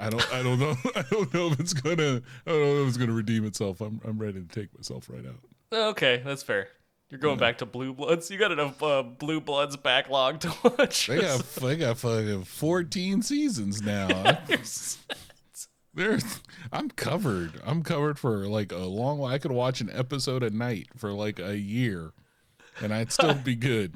I don't I don't know I don't know if it's gonna I don't know if it's gonna redeem itself. I'm I'm ready to take myself right out. Okay, that's fair. You're going back to Blue Bloods. You got enough uh, Blue Bloods backlog to watch. They got they got fucking 14 seasons now. There's I'm covered. I'm covered for like a long while. I could watch an episode a night for like a year and I'd still be good.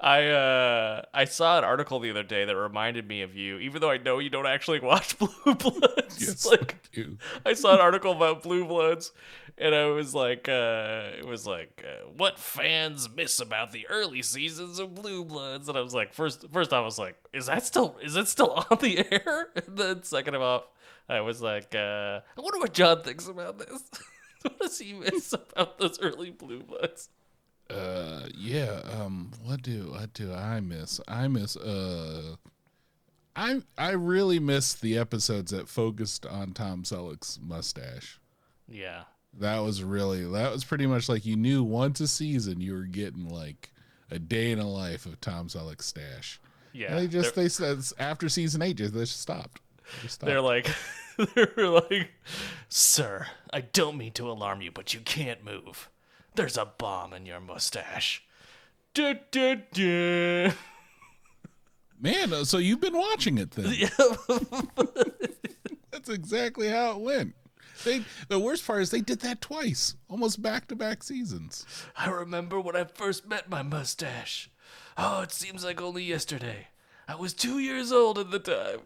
I uh I saw an article the other day that reminded me of you, even though I know you don't actually watch Blue Bloods. Yes, like I do. I saw an article about Blue Bloods, and I was like, uh, it was like, uh, what fans miss about the early seasons of Blue Bloods, and I was like, first, first I was like, is that still, is it still on the air? And then second of all, I was like, uh, I wonder what John thinks about this. what does he miss about those early Blue Bloods? Uh yeah, um what do what do I miss? I miss uh I I really miss the episodes that focused on Tom Selleck's mustache. Yeah, That was really that was pretty much like you knew once a season you were getting like a day in a life of Tom Selleck's stash. yeah. And they just they said after season eight just they just stopped. They just stopped. they're like, they're like, sir, I don't mean to alarm you, but you can't move. There's a bomb in your mustache. Man, uh, so you've been watching it then. That's exactly how it went. They the worst part is they did that twice, almost back to back seasons. I remember when I first met my mustache. Oh, it seems like only yesterday. I was two years old at the time.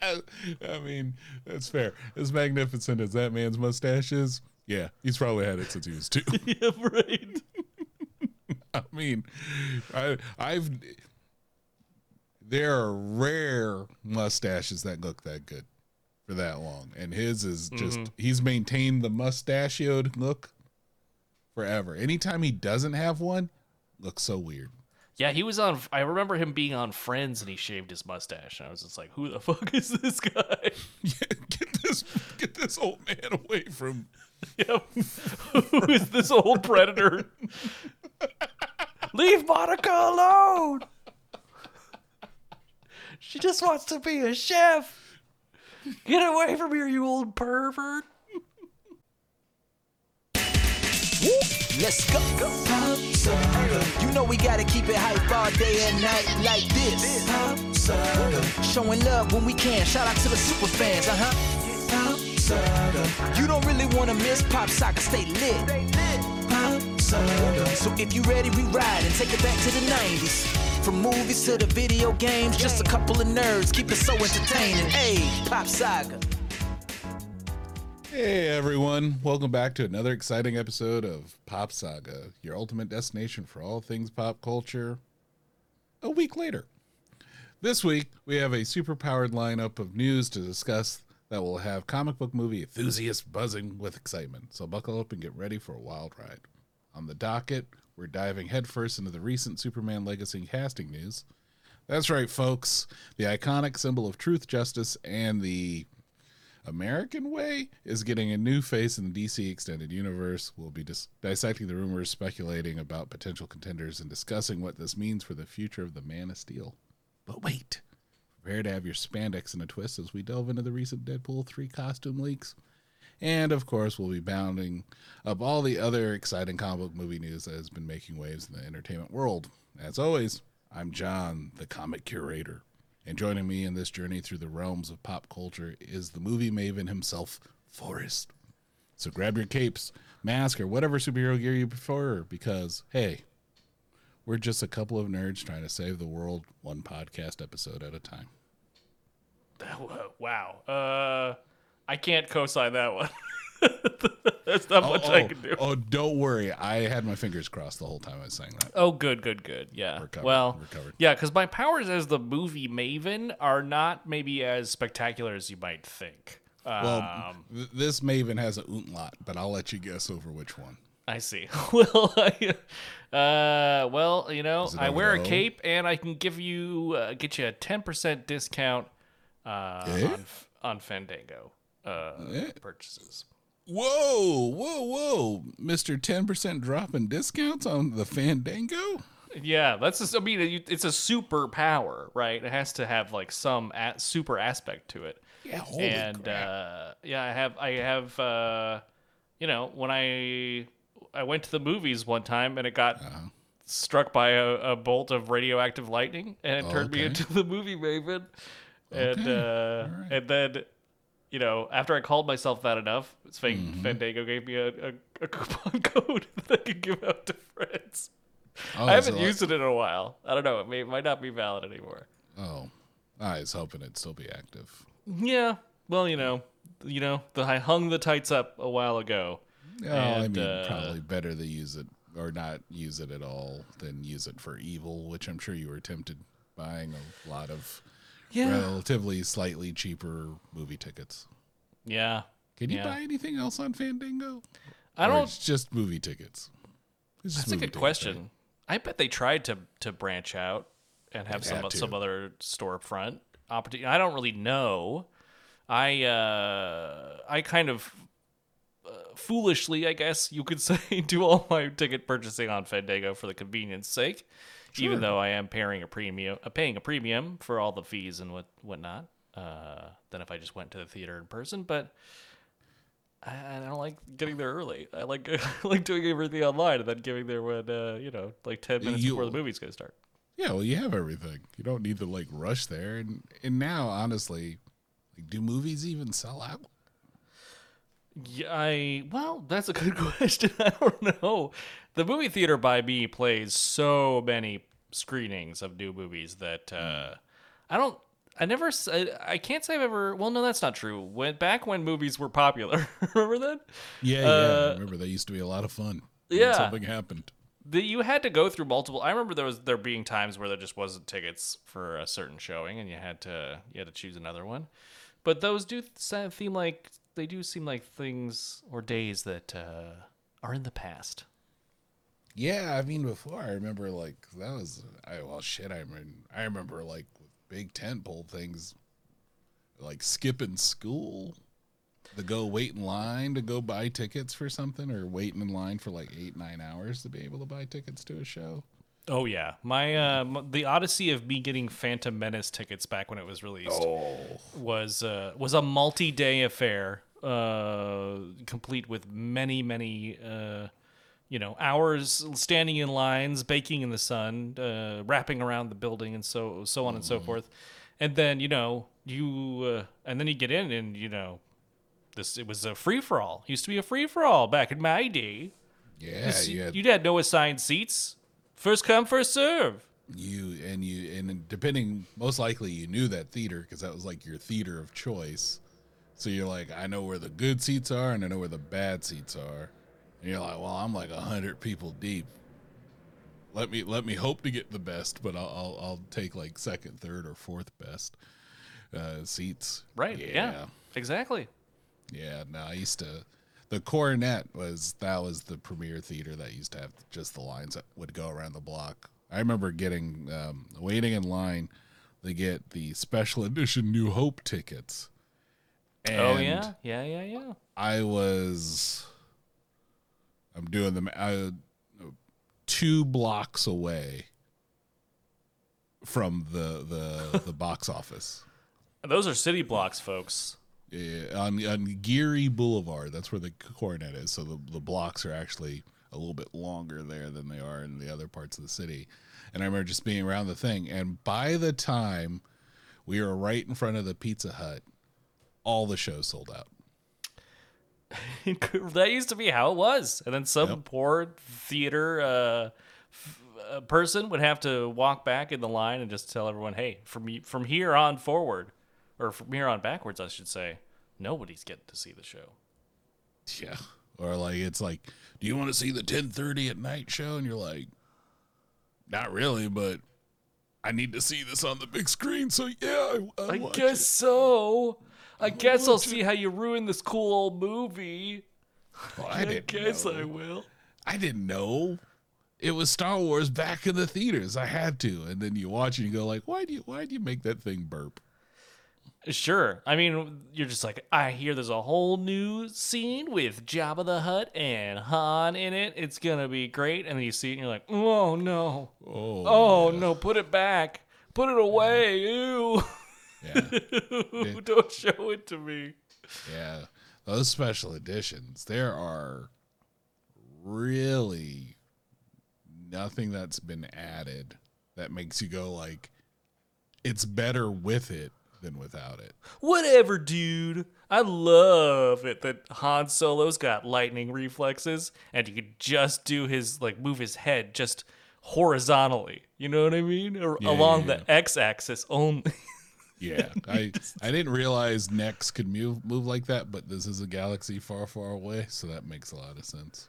I mean, that's fair. As magnificent as that man's mustache is, yeah, he's probably had it since he was two. yeah, right. I mean, I I've there are rare mustaches that look that good for that long, and his is just mm-hmm. he's maintained the mustachioed look forever. Anytime he doesn't have one, looks so weird. Yeah, he was on. I remember him being on Friends and he shaved his mustache. And I was just like, who the fuck is this guy? Yeah, get this get this old man away from Yep. who is this old predator? Leave Monica alone. She just wants to be a chef. Get away from here, you old pervert. Let's go. You know we gotta keep it hype all day and night like this. Showing love when we can. Shout out to the super fans, uh huh. You don't really wanna miss Pop Saga, stay lit. So if you ready, we ride and take it back to the 90s. From movies to the video games, just a couple of nerds keep it so entertaining. Hey, Pop Saga. Hey everyone, welcome back to another exciting episode of Pop Saga, your ultimate destination for all things pop culture. A week later. This week, we have a super powered lineup of news to discuss that will have comic book movie enthusiasts buzzing with excitement. So buckle up and get ready for a wild ride. On the docket, we're diving headfirst into the recent Superman Legacy casting news. That's right, folks. The iconic symbol of truth, justice, and the American Way is getting a new face in the DC Extended Universe. We'll be dis- dissecting the rumors, speculating about potential contenders, and discussing what this means for the future of the Man of Steel. But wait, prepare to have your spandex in a twist as we delve into the recent Deadpool 3 costume leaks. And of course, we'll be bounding up all the other exciting comic book movie news that has been making waves in the entertainment world. As always, I'm John, the comic curator. And joining me in this journey through the realms of pop culture is the movie maven himself, Forrest. So grab your capes, mask, or whatever superhero gear you prefer, because, hey, we're just a couple of nerds trying to save the world one podcast episode at a time. Wow. Uh, I can't co-sign that one. There's not much I can do. oh, don't worry. I had my fingers crossed the whole time I was saying that. Oh, good, good, good. Yeah. We're Well, we're yeah, because my powers as the movie Maven are not maybe as spectacular as you might think. Well, Um, th- this Maven has a umlaut, but I'll let you guess over which one. I see. well, I, uh, well, you know, I wear a cape, and I can give you uh, get you a ten percent discount uh, Eh? on on Fandango uh, Eh? purchases. Whoa, whoa, whoa. Mr. 10% drop in discounts on the Fandango? Yeah, that's just, I mean, it's a superpower, right? It has to have like some a- super aspect to it. Yeah, holy and crap. uh, yeah, I have, I have, uh, you know, when I I went to the movies one time and it got Uh-huh. struck by a, a bolt of radioactive lightning and it turned me into the movie maven. And uh, right. and then, you know, after I called myself that enough, Mm-hmm. Fandango gave me a, a, a coupon code that I could give out to friends. Oh, I haven't so used it in a while. I don't know. It, may, it might not be valid anymore. Oh, I was hoping it'd still be active. Yeah. Well, you know, you know, the, I hung the tights up a while ago. Oh, I mean, uh, probably better to use it or not use it at all than use it for evil, which I'm sure you were tempted buying a lot of relatively slightly cheaper movie tickets. Yeah. Can you Yeah. buy anything else on Fandango? I Or don't. It's just movie tickets. It's just That's a good tickets, question. right? I bet they tried to to branch out and have They'd some some other storefront opportunity. I don't really know. I uh I kind of uh, foolishly, I guess you could say, do all my ticket purchasing on Fandango for the convenience sake. Even though I am paying a premium, uh, paying a premium for all the fees and what whatnot, uh, than if I just went to the theater in person. But I, I don't like getting there early. I like I like doing everything online and then getting there when uh, you know, like ten minutes You- before the movie's gonna start. Yeah, well, you have everything. You don't need to like rush there. And and now, honestly, like, do movies even sell out? Yeah, I well, that's a good question. I don't know. The movie theater by me plays so many screenings of new movies that uh, I don't. I never. I can't say I've ever. Well, no, that's not true. When back when movies were popular, remember that? Yeah, yeah. Uh, Remember, they used to be a lot of fun. Yeah. something happened. the, you had to go through multiple. I remember there was there being times where there just wasn't tickets for a certain showing, and you had to you had to choose another one. But those do seem like they do seem like things or days that uh, are in the past. Yeah, I mean, before I remember like that was I well shit. I mean, I remember like big tentpole things, like skipping school to go wait in line to go buy tickets for something, or waiting in line for like eight nine hours to be able to buy tickets to a show. Oh yeah, my uh, m- the odyssey of me getting Phantom Menace tickets back when it was released was uh, was a multi-day affair, uh, complete with many many uh, you know hours standing in lines, baking in the sun, uh, wrapping around the building, and so so on and so forth. And then you know you uh, and then you get in and you know this it was a free for all. Used to be a free for all back in my day. Yeah, you had You had no assigned seats. First come, first serve. you and you and depending most likely you knew that theater because that was like your theater of choice so you're like i know where the good seats are and i know where the bad seats are and you're like well i'm like a hundred people deep let me let me hope to get the best but i'll i'll, I'll take like second third or fourth best uh seats Right. Yeah. Exactly. yeah, no, I used to. The Coronet was that was the premier theater that used to have just the lines that would go around the block. I remember getting um, waiting in line to get the special edition New Hope tickets. And oh yeah. Yeah. Yeah. Yeah. I was. I'm doing them I, two blocks away from the the the box office. Those are city blocks, folks. Yeah, on on Geary Boulevard. That's where the Coronet is. So the the blocks are actually a little bit longer there than they are in the other parts of the city. And I remember just being around the thing. And by the time we were right in front of the Pizza Hut, all the shows sold out. that used to be how it was, and then some Yep. poor theater uh, f- uh, person would have to walk back in the line and just tell everyone, "Hey, from from here on forward, or from here on backwards, I should say, nobody's getting to see the show." Yeah. Or like it's like, do you want to see the ten thirty at night show? And you're like, not really, but I need to see this on the big screen. So yeah, I, I'll I guess it. so. I guess I'll see how you ruin this cool old movie. Well, I I, didn't guess know. I will. I didn't know it was Star Wars back in the theaters. I had to, and then you watch and you go like, why do you why do you make that thing burp? Sure. I mean, you're just like, I hear there's a whole new scene with Jabba the Hutt and Han in it. It's gonna be great. And then you see it and you're like, oh no. Oh, Oh no, put it back. Put it away. Ew. yeah, Don't show it to me. yeah. Those special editions, there are really nothing that's been added that makes you go like, it's better with it than without it. Whatever, dude. I love it that Han Solo's got lightning reflexes and he could just do his like move his head just horizontally. You know what I mean? Or Yeah, along yeah, the x-axis only. Yeah, I I didn't realize necks could move move like that, but this is a galaxy far, far away, so that makes a lot of sense.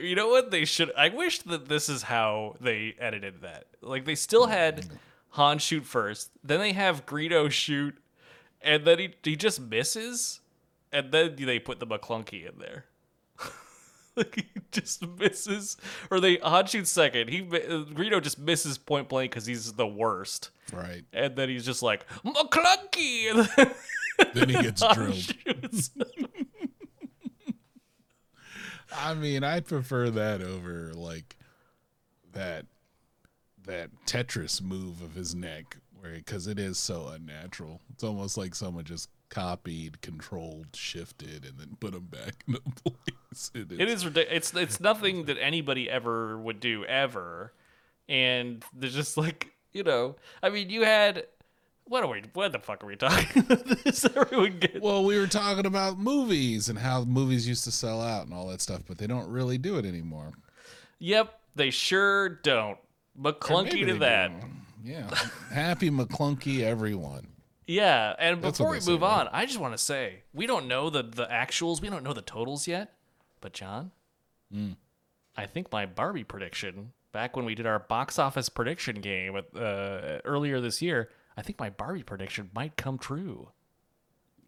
you know what they should I wish that this is how they edited that. Like they still mm. had Han shoot first, then they have Greedo shoot and then he he just misses and then they put the McClunky in there. Like he just misses or they Han shoots second. He Greedo just misses point blank cuz he's the worst. Right. And then he's just like McClunky and then Then he gets Han drilled. I mean, I'd prefer that over like that that Tetris move of his neck, where because it is so unnatural. It's almost like someone just copied, controlled, shifted, and then put them back in the place. It is. It is ridiculous. It's it's nothing that anybody ever would do ever, and they're just like you know. I mean, you had what are we? What the fuck are we talking about? This everyone get Well, we were talking about movies and how movies used to sell out and all that stuff, but they don't really do it anymore. Yep, they sure don't. McClunky to that. do. Yeah. Happy McClunky, everyone. Yeah, and That's before what we they say, move right? on, I just want to say we don't know the the actuals. We don't know the totals yet. But John, Hmm. I think my Barbie prediction back when we did our box office prediction game at, uh, earlier this year, I think my Barbie prediction might come true.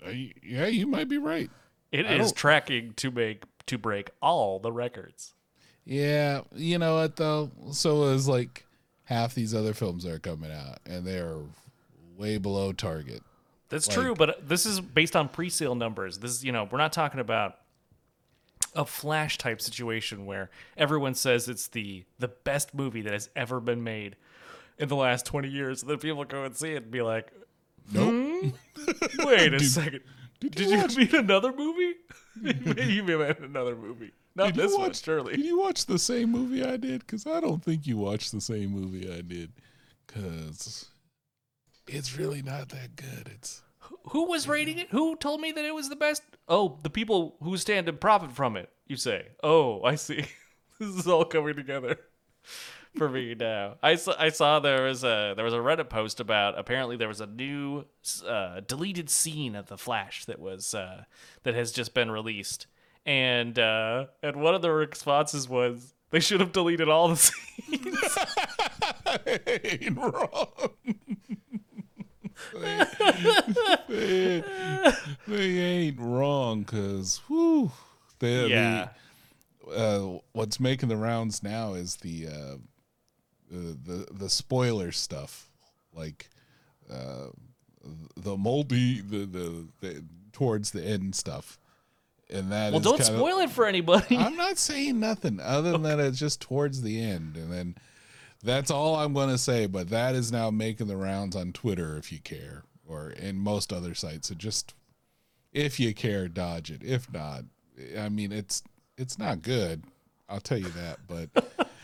Uh, y- yeah, you might be right. It I is don't- tracking to make to break all the records. Yeah, you know what though? So is like half these other films that are coming out, and they're way below target. That's Like- true, but this is based on pre-sale numbers. This is, you know, we're not talking about a flash type situation where everyone says it's the the best movie that has ever been made in the last 20 years. And then people go and see it and be like, Nope. Hmm? "Wait a second. did Did, you you, mean another movie? you mean another movie. Not Did this one, surely." Did you watch the same movie I did? Because I don't think you watched the same movie I did. Because it's really not that good. It's Who was rating it? Who told me that it was the best? Oh, the people who stand to profit from it. You say. Oh, I see. this is all coming together for me now. I saw, I saw there was a there was a Reddit post about apparently there was a new uh, deleted scene of the Flash that was uh, that has just been released, and uh, and one of the responses was they should have deleted all the scenes. ain't wrong. They, they ain't wrong because whew, they, yeah. the, uh, what's making the rounds now is the uh, the, the the spoiler stuff, like uh, the moldy the, the the towards the end stuff, and that Well, don't spoil it for anybody. I'm not saying nothing other than that it's just towards the end, and then that's all I'm going to say. But that is now making the rounds on Twitter, if you care, or in most other sites. So just if you care, dodge it. If not, I mean, it's it's not good. I'll tell you that. But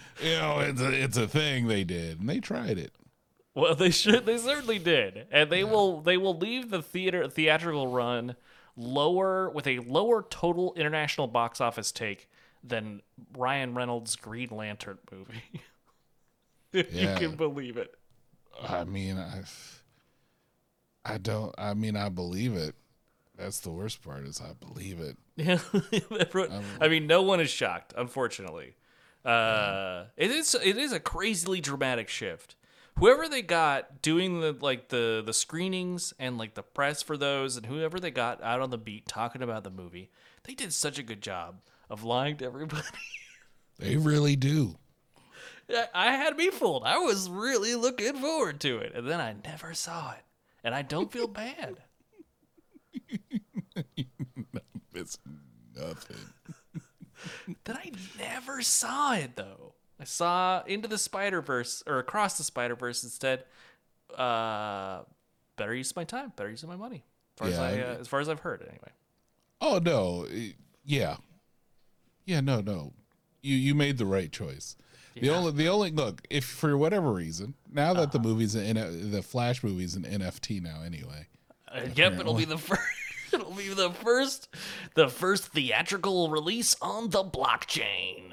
you know, it's a it's a thing they did, and they tried it. Well, they should. They certainly did, and they will. They will leave the theater theatrical run lower with a lower total international box office take than Ryan Reynolds' Green Lantern movie. if Yeah. you can believe it. I mean, I I don't. I mean, I believe it. That's the worst part is I believe it. Yeah, I mean, no one is shocked. Unfortunately, uh, it is it is a crazily dramatic shift. Whoever they got doing the like the the screenings and like the press for those, and whoever they got out on the beat talking about the movie, they did such a good job of lying to everybody. They really do. I- I had me fooled. I was really looking forward to it, and then I never saw it. and I don't feel bad. It's nothing. that I never saw it though. I saw Into the Spider Verse or Across the Spider Verse instead. Uh, better use of my time, better use of my money. As far, as, Yeah, I, I- uh, as far as I've heard, anyway. Oh no, yeah, yeah, no, no. You you made the right choice. The only the only look if for whatever reason now that Uh-huh. the movies in the Flash movies an NFT now anyway. Uh, yep, it'll be the first. It'll be the first, the first theatrical release on the blockchain.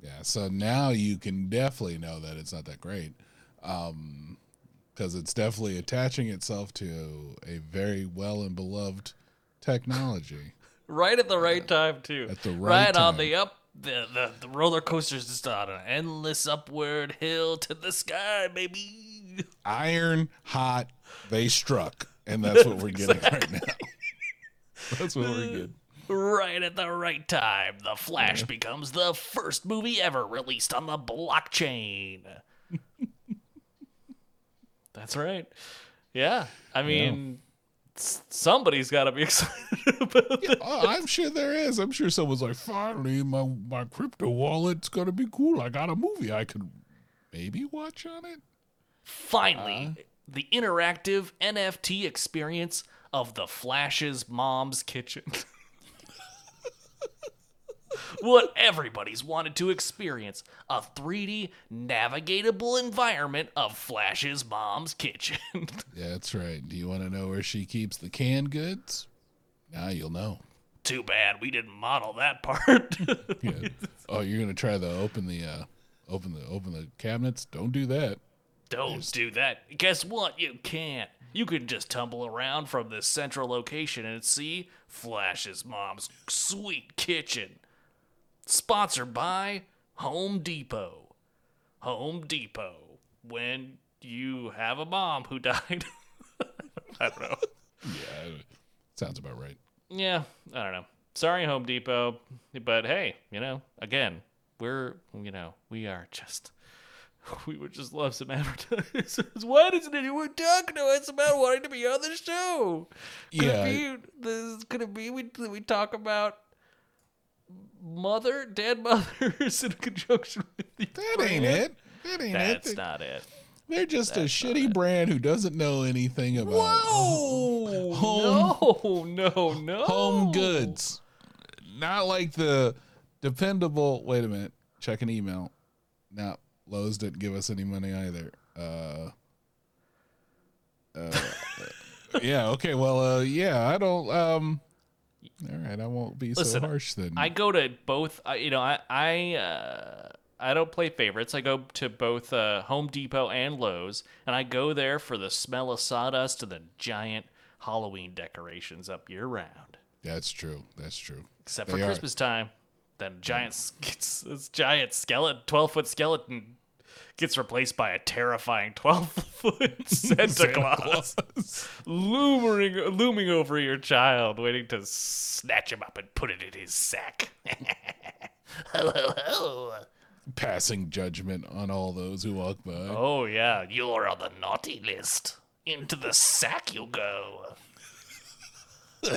Yeah, so now you can definitely know that it's not that great, because it's definitely attaching itself to a very well and beloved technology. Right at the right time too. At the right on time. the up. The, the the roller coaster's just on an endless upward hill to the sky, baby. Iron hot, they struck, and that's what we're getting right now. That's what we're getting. Right at the right time, The Flash becomes the first movie ever released on the blockchain. That's right. Yeah. I mean, somebody's got to be excited about this. Oh, I'm sure there is. I'm sure someone's like, finally, my my crypto wallet's gonna be cool. I got a movie I could maybe watch on it. Finally, uh. the interactive NFT experience of The Flash's mom's kitchen. what everybody's wanted to experience a 3D navigatable environment of Flash's mom's kitchen. Yeah, that's right. Do you want to know where she keeps the canned goods? Now you'll know. Too bad we didn't model that part. Yeah. oh, you're gonna try to open the uh, open the open the cabinets? Don't do that. Don't do that. Guess what? You can't. You can just tumble around from this central location and see Flash's mom's sweet kitchen. Sponsored by Home Depot. Home Depot. When you have a mom who died. I don't know. Yeah, sounds about right. Yeah, I don't know. Sorry, Home Depot, but hey, you know, again, we're you know, we are just we would just love some advertisers. Why doesn't anyone talk to us about wanting to be on the show? Could Yeah. it be, this, could it be we we talk about mother dead mothers in conjunction with the That ain't it. That ain't That's it. That's not it. They're just a shitty brand who doesn't know anything about Whoa! Home- no, no, no. home goods. Not like the dependable. Wait a minute. Check an email. No, Lowe's didn't give us any money either. Uh, uh, yeah. Okay. Well. Uh, yeah. I don't. Um. All right. I won't be Listen, so harsh then. I go to both. You know, I I uh, I don't play favorites. I go to both uh, Home Depot and Lowe's, and I go there for the smell of sawdust and the giant Halloween decorations up year round. That's true. That's true. Except They for are. Christmas time, then giant this giant skeleton, twelve foot skeleton. Gets replaced by a terrifying twelve foot Santa, Claus, looming looming over your child, waiting to snatch him up and put it in his sack. Passing judgment on all those who walk by. Oh yeah, you're on the naughty list. Into the sack you go.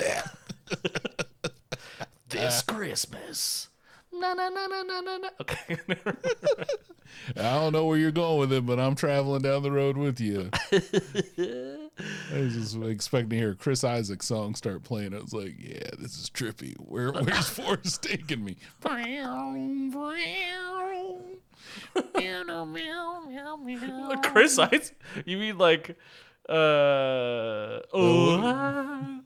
this Christmas. No no no no no no no. Okay. I don't know where you're going with it, but I'm traveling down the road with you. I was just expecting to hear a Chris Isaak song start playing. I was like, yeah, this is trippy. Where where's Forrest taking me? Chris Isaak? You mean like uh oh,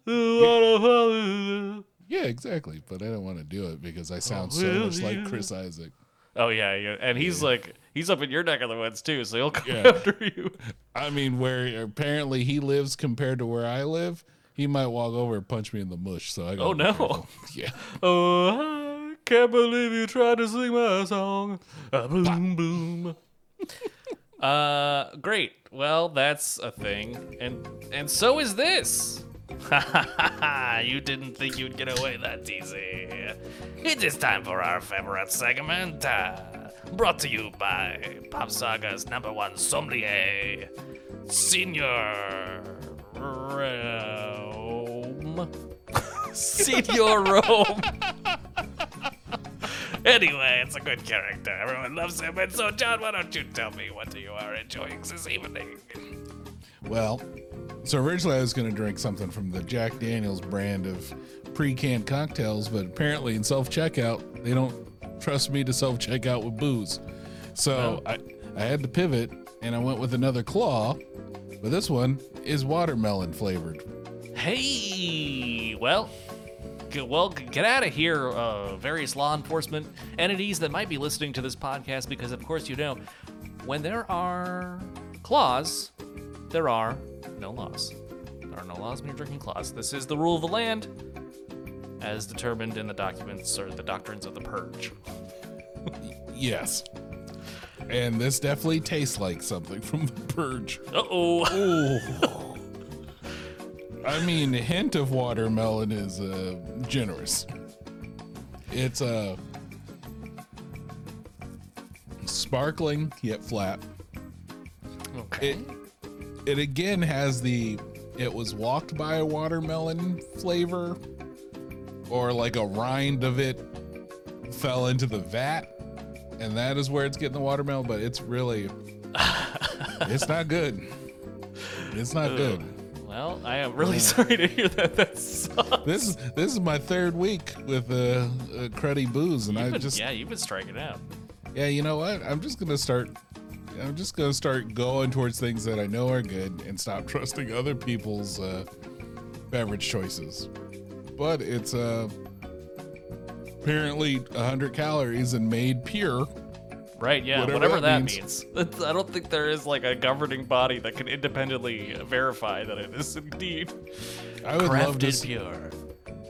I wanna follow- Yeah, exactly. But I don't want to do it because I sound so much like? Chris Isaak. Oh yeah, yeah, and he's like he's up in your neck of the woods too, so he'll come Yeah. after you. I mean, where apparently he lives compared to where I live, he might walk over and punch me in the mush. So I gotta Oh, be no. careful. Yeah. Oh, I can't believe you tried to sing my song. Ah, boom, boom. uh, great. Well, that's a thing, and and so is this. you didn't think you'd get away that easy. It is time for our favorite segment, uh, brought to you by Pop Saga's number one sommelier, Senior Rome. Senor Rome. anyway, it's a good character. Everyone loves him. And so, John, why don't you tell me what you are enjoying this evening? Well, so originally I was going to drink something from the Jack Daniels brand of pre-canned cocktails, but apparently in self-checkout they don't trust me to self-checkout with booze. So I, I had to pivot and I went with another claw, but this one is watermelon flavored. Hey, well, well, get out of here, uh, various law enforcement entities that might be listening to this podcast, because of course you know, when there are claws, there are no laws. There are no laws when you're drinking claws. This is the rule of the land, as determined in the documents or the doctrines of the purge. Yes. And this definitely tastes like something from the purge. Uh oh. I mean, the hint of watermelon is uh, generous. It's a uh, sparkling yet flat. Okay. It it again has the it was walked by a watermelon flavor, or like a rind of it fell into the vat, and that is where it's getting the watermelon. But it's really, it's not good. It's not good. well, I am really sorry to hear that. That sucks. This is this is my third week with uh, uh cruddy booze, and I You've been- just yeah, you've been striking out. yeah, you know what? I'm just gonna start. I'm just gonna start going towards things that I know are good and stop trusting other people's uh, beverage choices. But it's uh, apparently 100 calories and made pure. Right, yeah, Whatever whatever, that that means. means. I don't think there is like a governing body that can independently verify that it is indeed I would love to. crafted s- pure.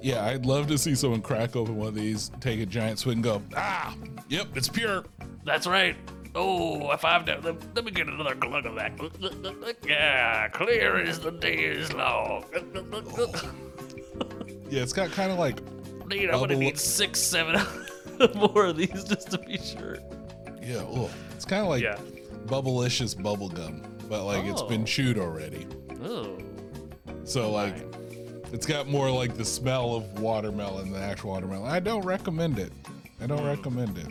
Yeah, I'd love to see someone crack open one of these, take a giant swig, and go, ah, yep, it's pure. That's right. Oh, if I've done, let, let me get another glug of that. Yeah, clear as the day is long. Yeah, it's got kind of like Need, I'm gonna need six, seven more of these just to be sure. Yeah, it's kind of like Yeah. bubblicious bubble gum, but like it's been Oh. chewed already. Oh, So like, it's got more like the smell of watermelon than actual watermelon. I don't recommend it. I don't hmm. recommend it.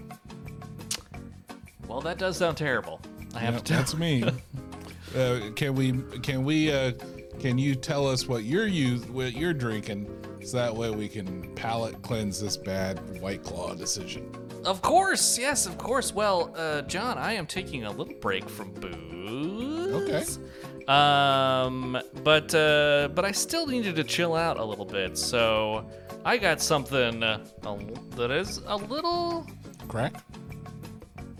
Well, that does sound terrible. I have Yep, to tell. that's me. uh, can we? Can we? Uh, can you tell us what you're use what you're drinking, so that way we can palate cleanse this bad White Claw decision? Of course, yes, of course. Well, uh, John, I am taking a little break from booze. Okay. Um, but uh, but I still needed to chill out a little bit, so I got something uh, that is a little Crack.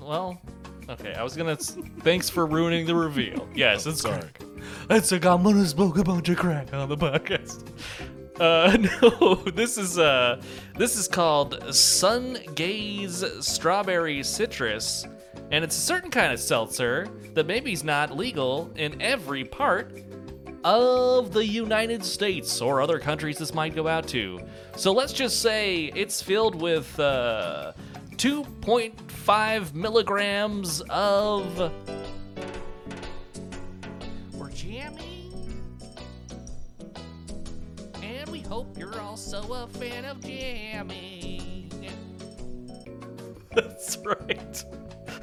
Well. Okay, I was gonna. Thanks for ruining the reveal. Yes, it's Sorry. crack. It's like I'm gonna smoke a bunch of crack on the podcast. Uh, no, this is uh, this is called Sun Gaze Strawberry Citrus, and it's a certain kind of seltzer that maybe's not legal in every part of the United States or other countries this might go out to. So let's just say it's filled with uh, 2.5 milligrams of. We're jamming. And we hope you're also a fan of jamming. That's right.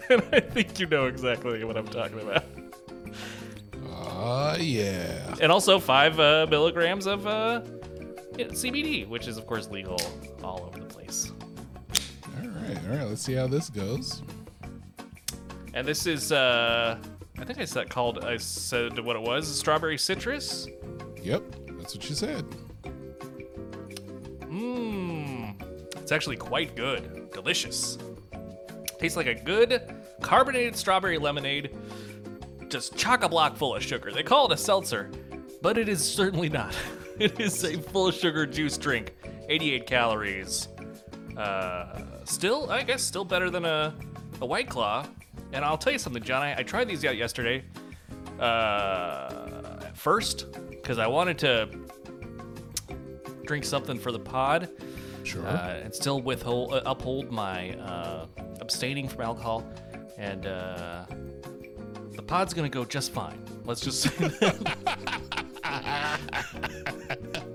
And I think you know exactly what I'm talking about. Ah, yeah. and also five uh, milligrams of uh, CBD, which is of course legal all over the place. All right, all right. Let's see how this goes. And this is, uh, I think I said called, I said what it was, strawberry citrus. Yep, that's what you said. Mmm, it's actually quite good, delicious. Tastes like a good carbonated strawberry lemonade, just chock a block full of sugar. They call it a seltzer, but it is certainly not. It is a full sugar juice drink, 88 calories. Uh, still, I guess, still better than a, a White Claw. And I'll tell you something, John. I, I tried these out yesterday. Uh, first, because I wanted to drink something for the pod Sure. uh, and still withhold uh, uphold my uh, abstaining from alcohol, and uh, the pod's gonna go just fine. Let's just say that.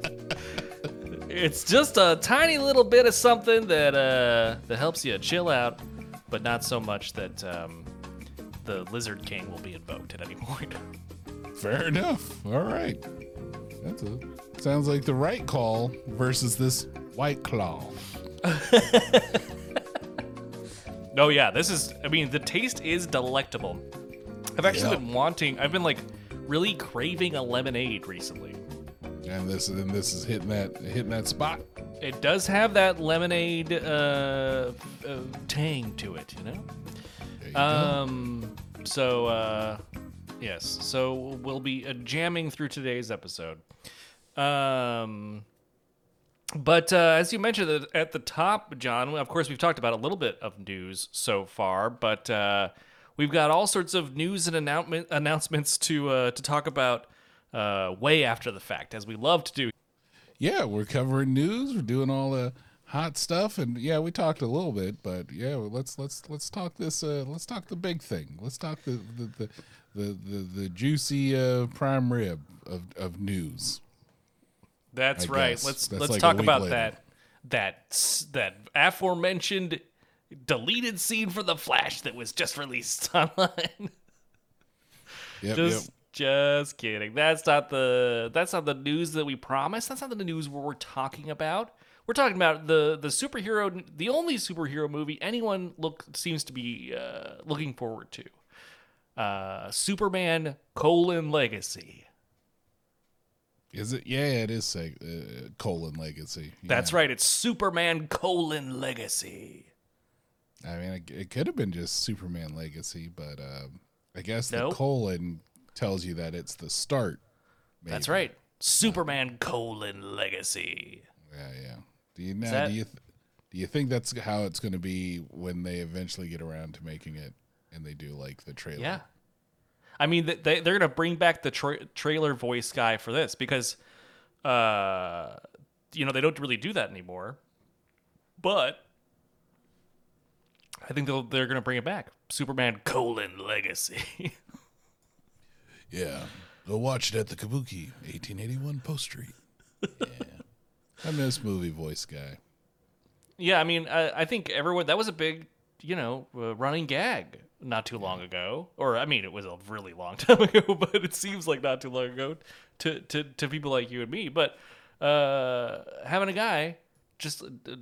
It's just a tiny little bit of something that uh, that helps you chill out, but not so much that um, the Lizard King will be invoked at any point. Fair enough. All right. That's a sounds like the right call versus this white claw. No, yeah, this is. I mean, the taste is delectable. I've actually Yeah. been wanting. I've been like really craving a lemonade recently. And this and this is hitting that hitting that spot. It does have that lemonade uh, uh, tang to it, you know. You go. Um. So, uh, yes. So we'll be uh, jamming through today's episode. Um. But uh, as you mentioned at- at the top, John, of course, we've talked about a little bit of news so far, but uh, we've got all sorts of news and announcement, announcements to uh, to talk about uh, way after the fact, as we love to do. yeah, we're covering news. We're doing all the hot stuff, and yeah, we talked a little bit, but yeah, well, let's let's let's talk this. Uh, let's talk the big thing. Let's talk the the the the, the, the juicy uh, prime rib of, of news. That's I right. guess. Let's That's let's like talk about later. that that that aforementioned deleted scene for the Flash that was just released online. Yep, just yep. Just kidding. That's not the that's not the news that we promised. That's not the news we're talking about. We're talking about the the superhero, the only superhero movie anyone look seems to be uh, looking forward to. Uh, Superman: colon Legacy. Is it? Yeah, it is. Say, uh, colon legacy. That's right. It's Superman: colon Legacy. I mean, it, it could have been just Superman legacy, but um, I guess Nope. the colon tells you that it's the start. That's right. Superman: colon Legacy. Yeah, yeah. Do you now? that- Do you th- do you think that's how it's going to be when they eventually get around to making it and they do like the trailer? Yeah. I mean, they, they're going to bring back the tra- trailer voice guy for this because, uh, you know, they don't really do that anymore. But I think they'll, they're going to bring it back. Superman colon legacy. Yeah. Go watch it at the Kabuki, 1881 Post Street. Yeah. I miss movie voice guy. yeah, I mean, I, I think everyone, that was a big, you know, uh, running gag not too long ago. Or, I mean, it was a really long time ago, but it seems like not too long ago to, to, to people like you and me. But uh, having a guy just, uh,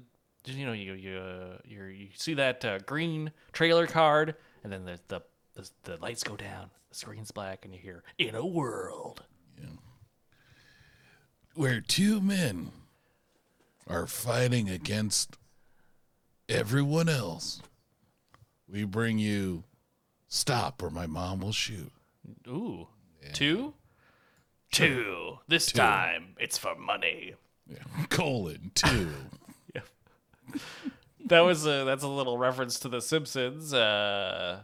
you know, you you uh, you you see that uh, green trailer card, and then the, the the the lights go down, the screen's black, and you hear "In a World." Where two men are fighting against everyone else, we bring you Stop or My Mom Will Shoot. Ooh, two, two. This time it's for money. Yeah. Colon, two. That was a that's a little reference to The Simpsons. Uh,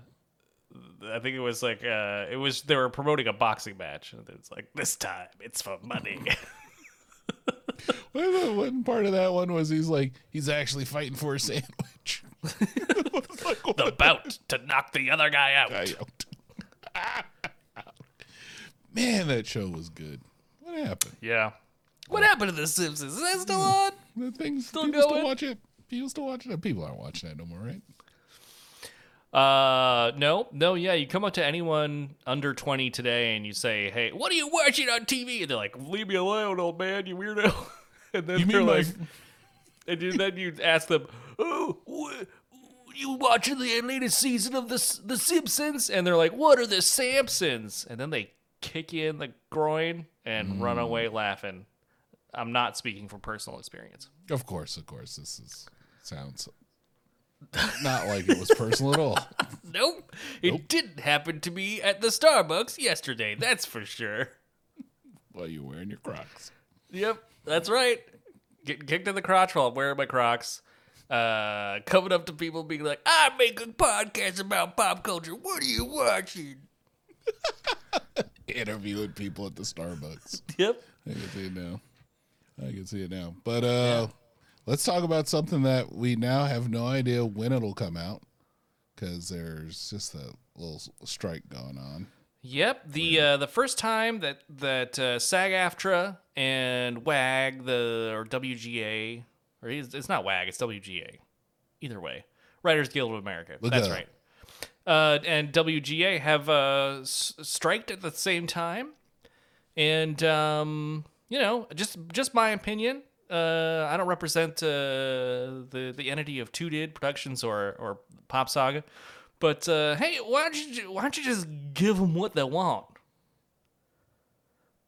I think it was like uh, it was they were promoting a boxing match, and it's like this time it's for money. Well, the one part of that one was he's like he's actually fighting for a sandwich. Like, the bout to knock the other guy out. guy out. Man, that show was good. What happened? Yeah. What happened to The Simpsons? Is that still on? The things Still people still going? watch it. People still watch it. People aren't watching that no more, right? Uh, no, no, yeah. You come up to anyone under twenty today, and you say, "Hey, what are you watching on TV?" And they're like, "Leave me alone, old man, you weirdo." And then You they're my like, and you, then you ask them, "Oh, you watching the latest season of the S- the Simpsons?" And they're like, "What are the Simpsons?" And then they kick you in the groin and run away laughing. I'm not speaking from personal experience. Of course, of course. This is sounds not like it was personal at all. Nope, it didn't happen to me at the Starbucks yesterday. That's for sure. While you're wearing your Crocs. Yep, that's right. Getting kicked in the crotch while I'm wearing my Crocs. Uh, coming up to people being like, "I make a podcast about pop culture. What are you watching?" Interviewing people at the Starbucks. Yep. I can see it now. I can see it now. But uh let's talk about something that we now have no idea when it'll come out because there's just a little strike going on. Yep the uh, the first time that that uh, SAG-AFTRA and WAG the or WGA or it's it's not WAG it's WGA, either way, Writers Guild of America. Look That's up. right. Uh, and WGA have uh, s- striked at the same time, and um, you know, just just my opinion. Uh, I don't represent uh, the the entity of Two Did Productions or or Pop Saga, but uh, hey, why don't you why don't you just give them what they want?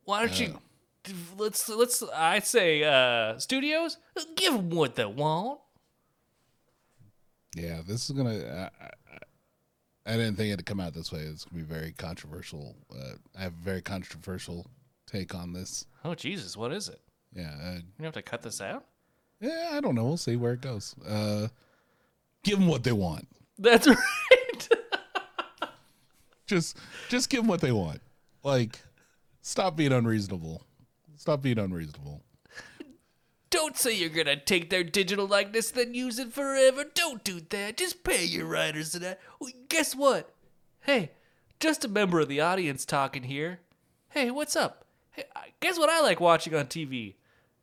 Why don't you let's let's I say uh, studios give them what they want. Yeah, this is gonna. I, I, I didn't think it'd come out this way. It's gonna be very controversial. Uh, I have a very controversial take on this. Oh Jesus, what is it? Yeah, uh, You have to cut this out. yeah. I don't know. We'll see where it goes. Uh, give them what they want. That's right. Just, just give them what they want. Like, stop being unreasonable. Stop being unreasonable. Don't say you're gonna take their digital likeness and then use it forever. Don't do that. Just pay your writers to that. Well, guess what? Hey, just a member of the audience talking here. Hey, what's up? Hey, guess what I like watching on TV?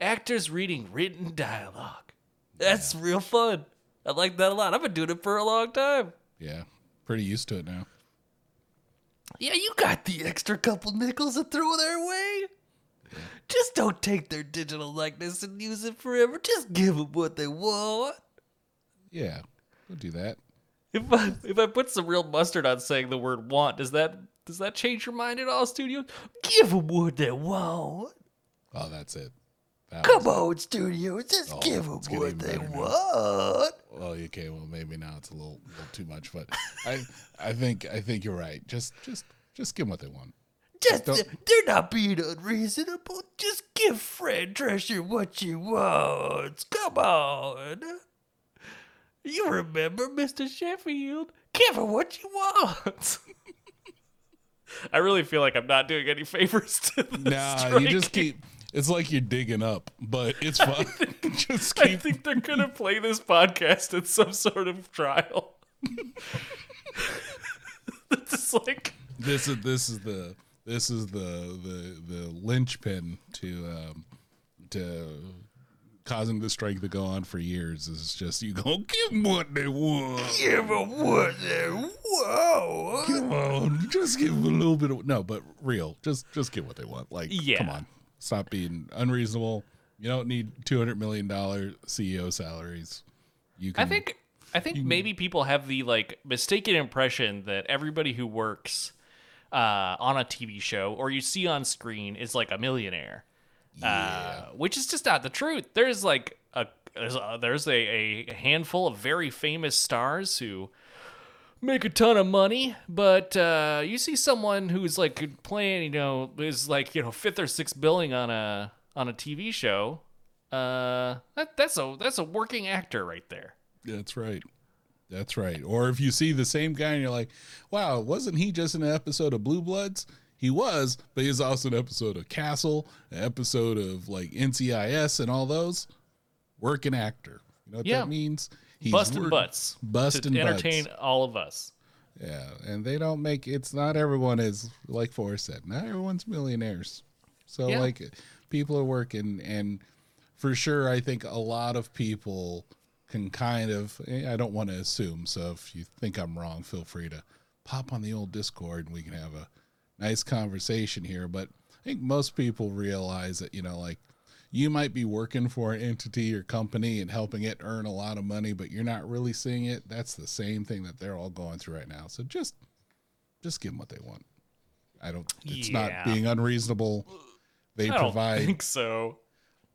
Actors reading written dialogue. That's real fun. I like that a lot. I've been doing it for a long time. Yeah, pretty used to it now. Yeah, you got the extra couple nickels to throw their way. Just don't take their digital likeness and use it forever. Just give them what they want. Yeah, we'll do that. If I if I put some real mustard on saying the word "want," does that does that change your mind at all, studio? Give them what they want. Oh, that's it. That Come was on, studio, just Oh, give them what they want. it. Oh, okay. Well, maybe now it's a little, little too much, but I, I think, I think you're right. Just, just, just give them what they want. Just Don't- they're not being unreasonable. Just give Fran Drescher what she wants. Come on. You remember Mr. Sheffield? Give her what she wants. I really feel like I'm not doing any favors to this. Nah, you just keep. It's like you're digging up, but it's fun. just I think they're gonna play this podcast at some sort of trial. it's like This is this is the this is the the the linchpin to um to causing the strike to go on for years. Is just you go give them what they want. give them what they want. Come on, just give them a little bit of no, but real. Just just give what they want. Like, Yeah. come on, stop being unreasonable. You don't need two hundred million dollar CEO salaries. You can. I think I think maybe people have the like mistaken impression that everybody who works uh, on a TV show or you see on screen is like a millionaire, uh, which is just not the truth. There's like a there's a, there's a, a handful of very famous stars who make a ton of money, but uh, you see someone who's like playing, you know, is like you know fifth or sixth billing on a on a TV show. Uh, that, that's a that's a working actor right there. That's right. That's right. Or if you see the same guy and you're like, wow, wasn't he just in an episode of Blue Bloods? He was, but he's also an episode of Castle, an episode of like NCIS and all those. Working actor. You know what Yeah. that means? He's busting work- butts Busting to butts. entertain all of us. Yeah, and they don't make it's not everyone is like Forrest said. Not everyone's millionaires. So Yeah. like people are working and for sure I think a lot of people can kind of eh, I don't want to assume. So if you think I'm wrong, feel free to pop on the old Discord and we can have a nice conversation here, but I think most people realize that, you know, like you might be working for an entity or company and helping it earn a lot of money, but you're not really seeing it. That's the same thing that they're all going through right now. So just, just give them what they want. I don't. It's Yeah. not being unreasonable. They I provide. think so.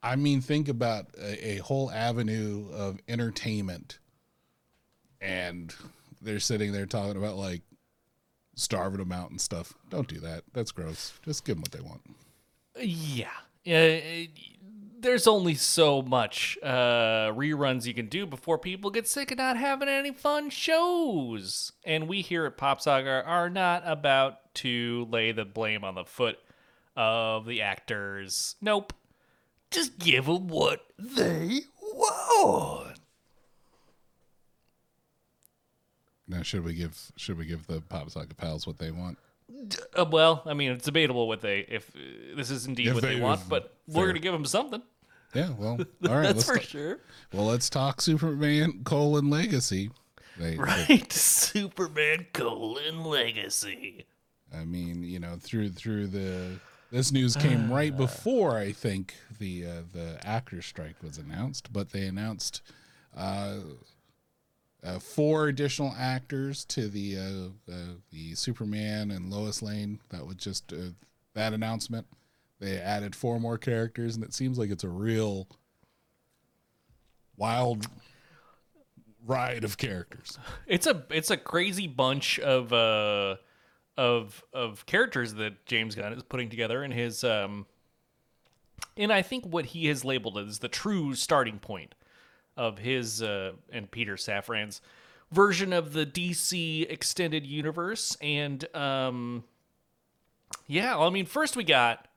I mean, think about a, a whole avenue of entertainment, and they're sitting there talking about like starving them out and stuff. Don't do that. That's gross. Just give them what they want. Yeah. Yeah. There's only so much uh, reruns you can do before people get sick of not having any fun shows. And we here at Pop Saga are not about to lay the blame on the foot of the actors. Nope. Just give them what they want. Now, should we give should we give the Pop Saga pals what they want? Uh, well, I mean, it's debatable what they if uh, this is indeed If what they, they- want, but we're fair. to give them something. Yeah, well, all right. That's let's for ta- sure. well, let's talk Superman colon legacy. They, Right, Superman colon legacy. I mean, you know, through through the this news came right before I think the uh, the actor strike was announced, but they announced uh, uh, four additional actors to the uh, uh, the Superman and Lois Lane. That was just uh, that announcement. They added four more characters, and it seems like it's a real wild ride of characters. It's a it's a crazy bunch of uh of of characters that James Gunn is putting together in his um and I think what he has labeled as the true starting point of his uh and Peter Safran's version of the DC extended universe and um yeah, well, I mean first we got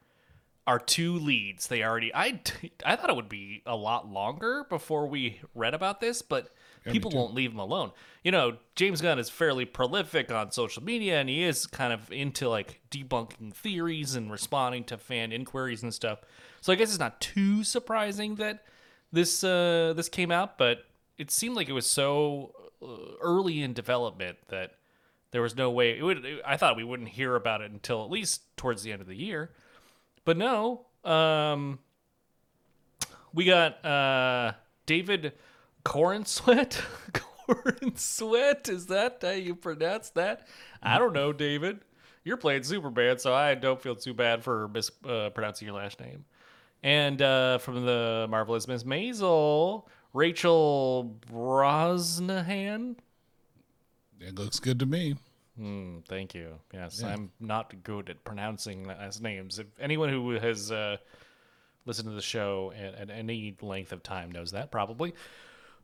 our two leads. They already I I thought it would be a lot longer before we read about this, but people won't leave him alone. You know, James Gunn is fairly prolific on social media and he is kind of into like debunking theories and responding to fan inquiries and stuff. So I guess it's not too surprising that this uh this came out, but it seemed like it was so uh, early in development that there was no way it would I thought we wouldn't hear about it until at least towards the end of the year. But no, um, we got uh, David Corenswet. Cornsweat, is that how you pronounce that? I don't know, David. You're playing Superman, so I don't feel too bad for mispronouncing your last name. And uh, from the marvelous Miss Maisel, Rachel Brosnahan. It looks good to me. Mm, thank you. Yes, I'm not good at pronouncing last names. If anyone who has uh, listened to the show at, at any length of time knows that probably.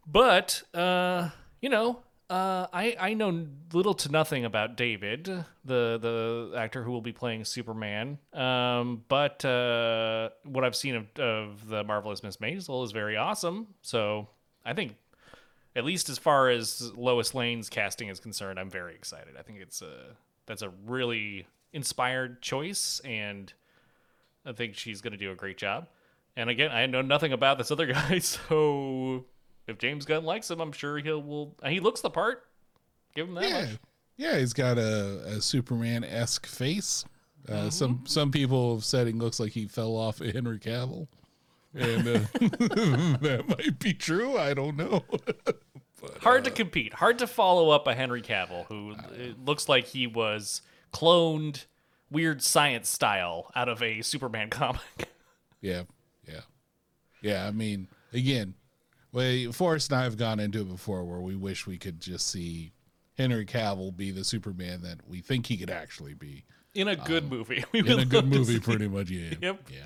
But uh, you know, uh, I I know little to nothing about David, the the actor who will be playing Superman. Um, but uh, what I've seen of, of the marvelous Miss Maisel is very awesome. So I think at least as far as Lois Lane's casting is concerned, I'm very excited. I think it's a that's a really inspired choice, and I think she's going to do a great job. And again, I know nothing about this other guy, so if James Gunn likes him, I'm sure he'll will. He looks the part. Give him that Yeah, much. yeah, he's got a, a Superman esque face. Uh, Some some people have said he looks like he fell off of Henry Cavill, and uh, that might be true. I don't know. Hard to compete. Hard to follow up a Henry Cavill who it looks like he was cloned, weird science style out of a Superman comic. yeah, yeah, yeah. I mean, again, well, Forrest and I have gone into it before, where we wish we could just see Henry Cavill be the Superman that we think he could actually be in a good movie. We Um, in a good movie. see- Pretty much, yeah. Yep. Yeah.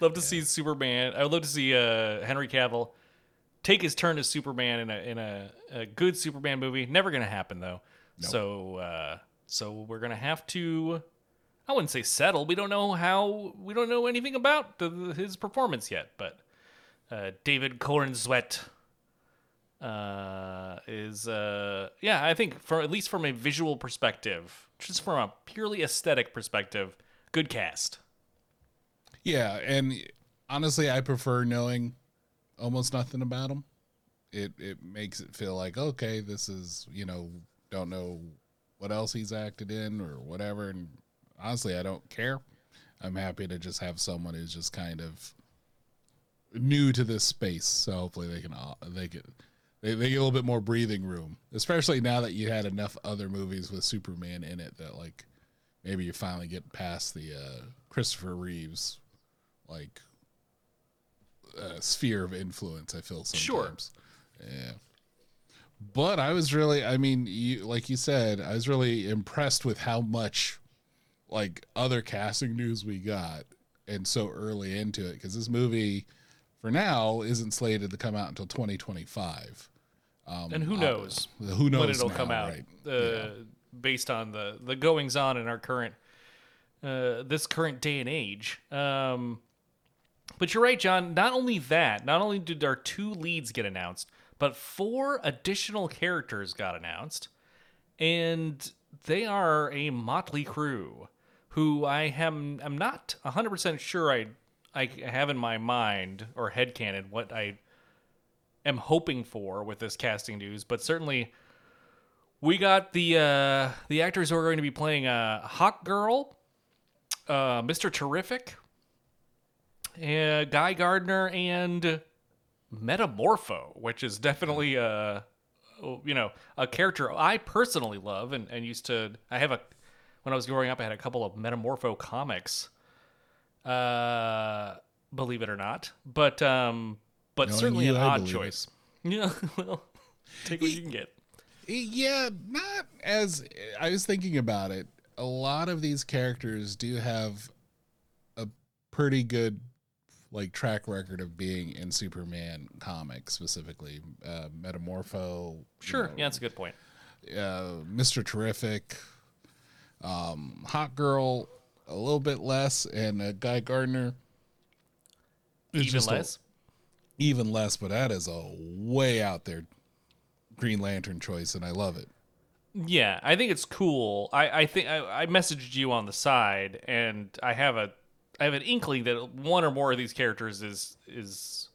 Love to see Superman. I would love to see uh, Henry Cavill take his turn as Superman in a in a, a good Superman movie. Never gonna happen though. So uh, so we're gonna have to. I wouldn't say settle. We don't know how. We don't know anything about the, his performance yet. But uh, David Corenswet uh, is uh, yeah. I think for at least from a visual perspective, just from a purely aesthetic perspective, good cast. Yeah, and honestly, I prefer knowing almost nothing about him. It it makes it feel like okay, this is you know don't know what else he's acted in or whatever. And honestly, I don't care. I'm happy to just have someone who's just kind of new to this space. So hopefully they can uh, they get they, they get a little bit more breathing room, especially now that you had enough other movies with Superman in it that like maybe you finally get past the uh, Christopher Reeves like uh, sphere of influence. I feel Sure. sometimes. Yeah. But I was really, I mean, you like you said, I was really impressed with how much like other casting news we got and so early into it because this movie for now isn't slated to come out until 2025 and who knows who knows when it'll now, come out right? uh, based on the the goings on in our current uh, this current day and age. Um but you're right john not only that not only did our two leads get announced but four additional characters got announced and they are a motley crew who I am I'm not 100% sure I I have in my mind or headcanon what I am hoping for with this casting news, but certainly we got the uh, the actors who are going to be playing uh, Hawk Girl, uh, Mr. Terrific, uh, Guy Gardner, and Metamorpho, which is definitely a you know a character I personally love and, and used to. I have a when I was growing up, I had a couple of Metamorpho comics. Uh, believe it or not, but um, but Knowing certainly an odd believe it. choice. Yeah, well, take what you can get. Yeah, not as I was thinking about it. A lot of these characters do have a pretty good like track record of being in Superman comics specifically. Uh, Metamorpho, you Sure, know, yeah, that's a good point. uh, Mr. Terrific, um, Hawk Girl, a little bit less, and uh, Guy Gardner. is Even just a- less. even less, but that is a way out there Green Lantern choice, and I love it. Yeah, I think it's cool. I, I think I, I messaged you on the side, and I have a I have an inkling that one or more of these characters is is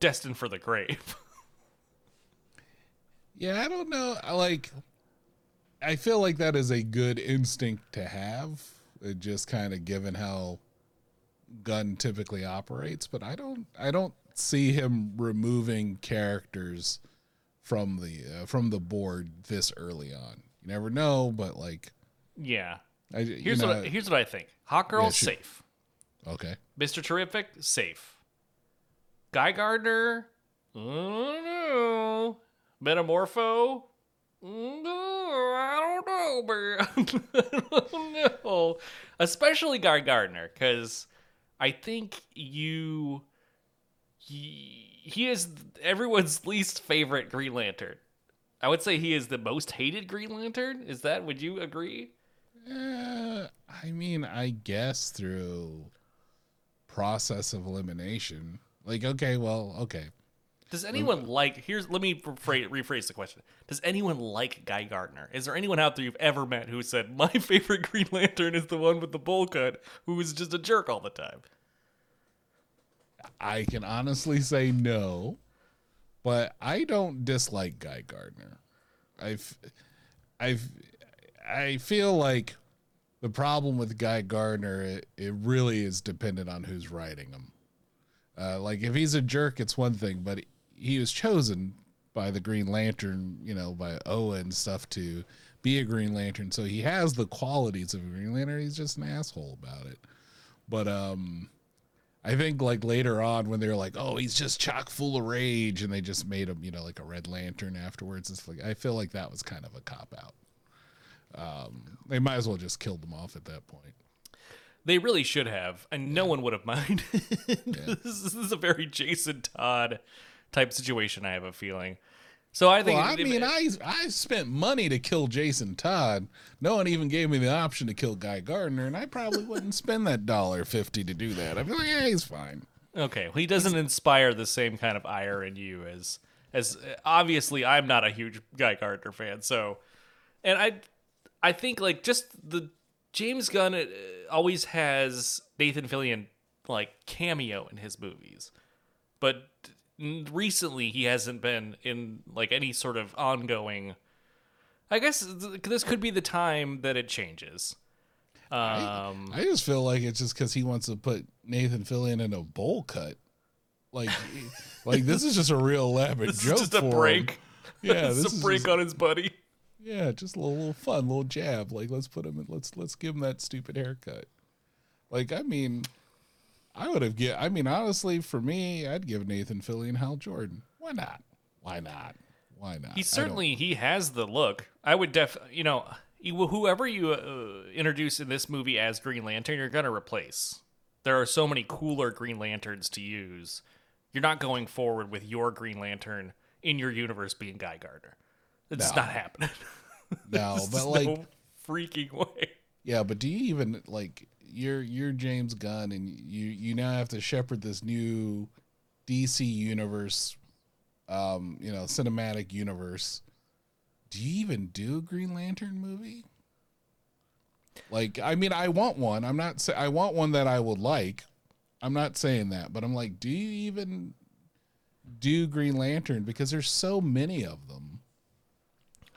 destined for the grave. Yeah, I don't know. I like. I feel like that is a good instinct to have, uh, just kind of given how Gunn typically operates. But I don't. I don't see him removing characters from the uh, from the board this early on. You never know, but like, yeah. I, Here's know, what I, here's what I think. Hawk Girl Yeah, safe. okay. Mister Terrific safe. Guy Gardner. I don't know. Metamorpho. I don't know, man. I don't know. Especially Guy Gardner, because I think you. He, he is everyone's least favorite Green Lantern. I would say he is the most hated Green Lantern. Is that? Would you agree? Uh, I mean, I guess through process of elimination. Like, okay, well, okay. Does anyone like? Here's let me rephrase, rephrase the question. Does anyone like Guy Gardner? Is there anyone out there you've ever met who said my favorite Green Lantern is the one with the bowl cut, who is just a jerk all the time? I can honestly say no, but I don't dislike Guy Gardner. I've, I've, I feel like the problem with Guy Gardner, it, it really is dependent on who's writing him. Uh, like if he's a jerk, it's one thing, but he was chosen by the Green Lantern, you know, by Owen and stuff to be a Green Lantern, so he has the qualities of a Green Lantern. He's just an asshole about it. But um, I think like later on when they were like, "Oh, he's just chock full of rage," and they just made him, you know, like a Red Lantern afterwards. It's like I feel like that was kind of a cop out. Um, they might as well just killed him off at that point. They really should have, and no one would have minded. this, is, this is a very Jason Todd type situation. I have a feeling. So I think. Well, I mean, I I spent money to kill Jason Todd. No one even gave me the option to kill Guy Gardner, and I probably wouldn't spend that dollar fifty to do that. I'd be like, yeah, he's fine. Okay, well, he doesn't inspire the same kind of ire in you as as obviously I'm not a huge Guy Gardner fan. So, and I I think like just the James Gunn uh, always has Nathan Fillion like cameo in his movies, but recently he hasn't been in like any sort of ongoing. I guess th- this could be the time that it changes. Um, I just feel like it's just because he wants to put Nathan Fillion in a bowl cut. Like, like this is just a real elaborate this joke. is just a for him. break. Yeah, this this is is a break just- on his buddy. Yeah, just a little, little fun, little jab. Like let's put him in. Let's let's give him that stupid haircut. Like I mean, I would have get. I mean, honestly, for me, I'd give Nathan Fillion Hal Jordan. Why not? Why not? Why not? He certainly he has the look. I would def you know whoever you uh, introduce in this movie as Green Lantern, you're gonna replace. There are so many cooler Green Lanterns to use. You're not going forward with your Green Lantern in your universe being Guy Gardner. It's No. not happening. no, but like, no freaking way. yeah, but do you even like you're you're James Gunn and you you now have to shepherd this new DC universe, um, you know, cinematic universe. Do you even do a Green Lantern movie? Like, I mean, I want one. I'm not. Say, I want one that I would like. I'm not saying that, but I'm like, do you even do Green Lantern because there's so many of them?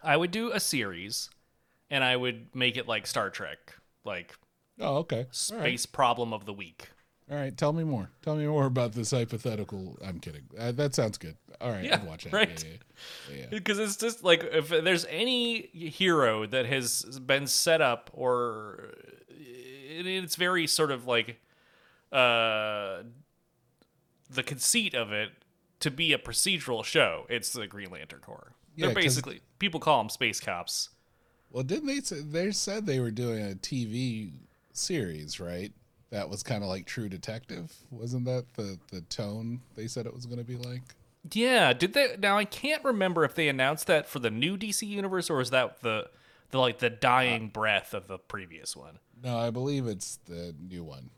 I would do a series, and I would make it like Star Trek, like Oh, okay. All right. space problem of the week. All right. Tell me more. Tell me more about this hypothetical. I'm kidding. Uh, that sounds good. All right. Yeah, I'd watch that. right. Yeah, yeah, yeah. because it's just like if there's any hero that has been set up or it's very sort of like uh the conceit of it to be a procedural show it's the green lantern corps They're basically people call them space cops Well, didn't they say they said they were doing a TV series, right? That was kind of like True Detective. Wasn't that the the tone they said it was going to be like? yeah did they now i can't remember if they announced that for the new dc universe or was that the the like the dying uh, breath of the previous one No, I believe it's the new one.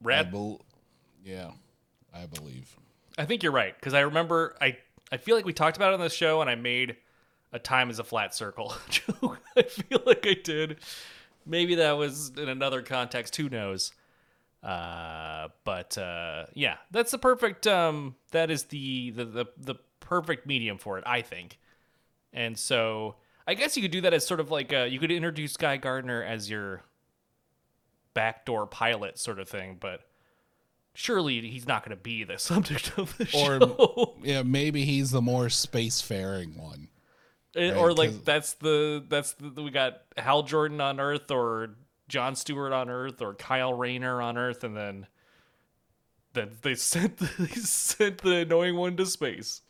Red bel yeah, I believe. I think you're right because I remember I I feel like we talked about it on the show and I made a time as a flat circle joke. I feel like I did. Maybe that was in another context. Who knows? Uh, but uh, yeah, that's the perfect. Um, that is the, the the the perfect medium for it, I think. And so I guess you could do that as sort of like uh, you could introduce Guy Gardner as your backdoor pilot sort of thing, but surely he's not going to be the subject of the Or- show. Yeah, maybe he's the more spacefaring one. Eh, Right, or like 'cause- that's the that's the, we got Hal Jordan on Earth or John Stewart on Earth or Kyle Rayner on Earth, and then then they sent the, they sent the annoying one to space.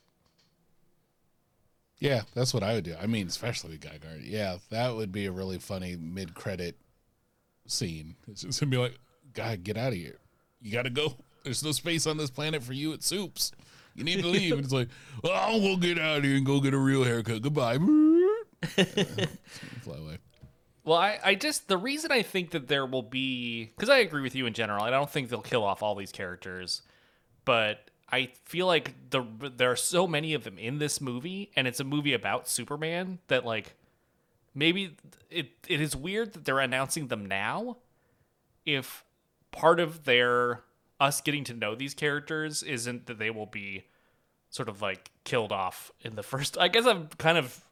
Yeah, that's what I would do. I mean, especially with Guy Gardner. Yeah, that would be a really funny mid-credit scene. It's just gonna be like, "Guy, get out of here! You gotta go. There's no space on this planet for you at Soups. You need to leave." and it's like, "Well, I'll go get out of here and go get a real haircut. Goodbye." Fly away. Well, I, I just the reason I think that there will be because I agree with you in general. I don't think they'll kill off all these characters, but I feel like the there are so many of them in this movie, and it's a movie about Superman that like maybe it it is weird that they're announcing them now. If part of their us getting to know these characters isn't that they will be sort of like killed off in the first I guess I'm kind of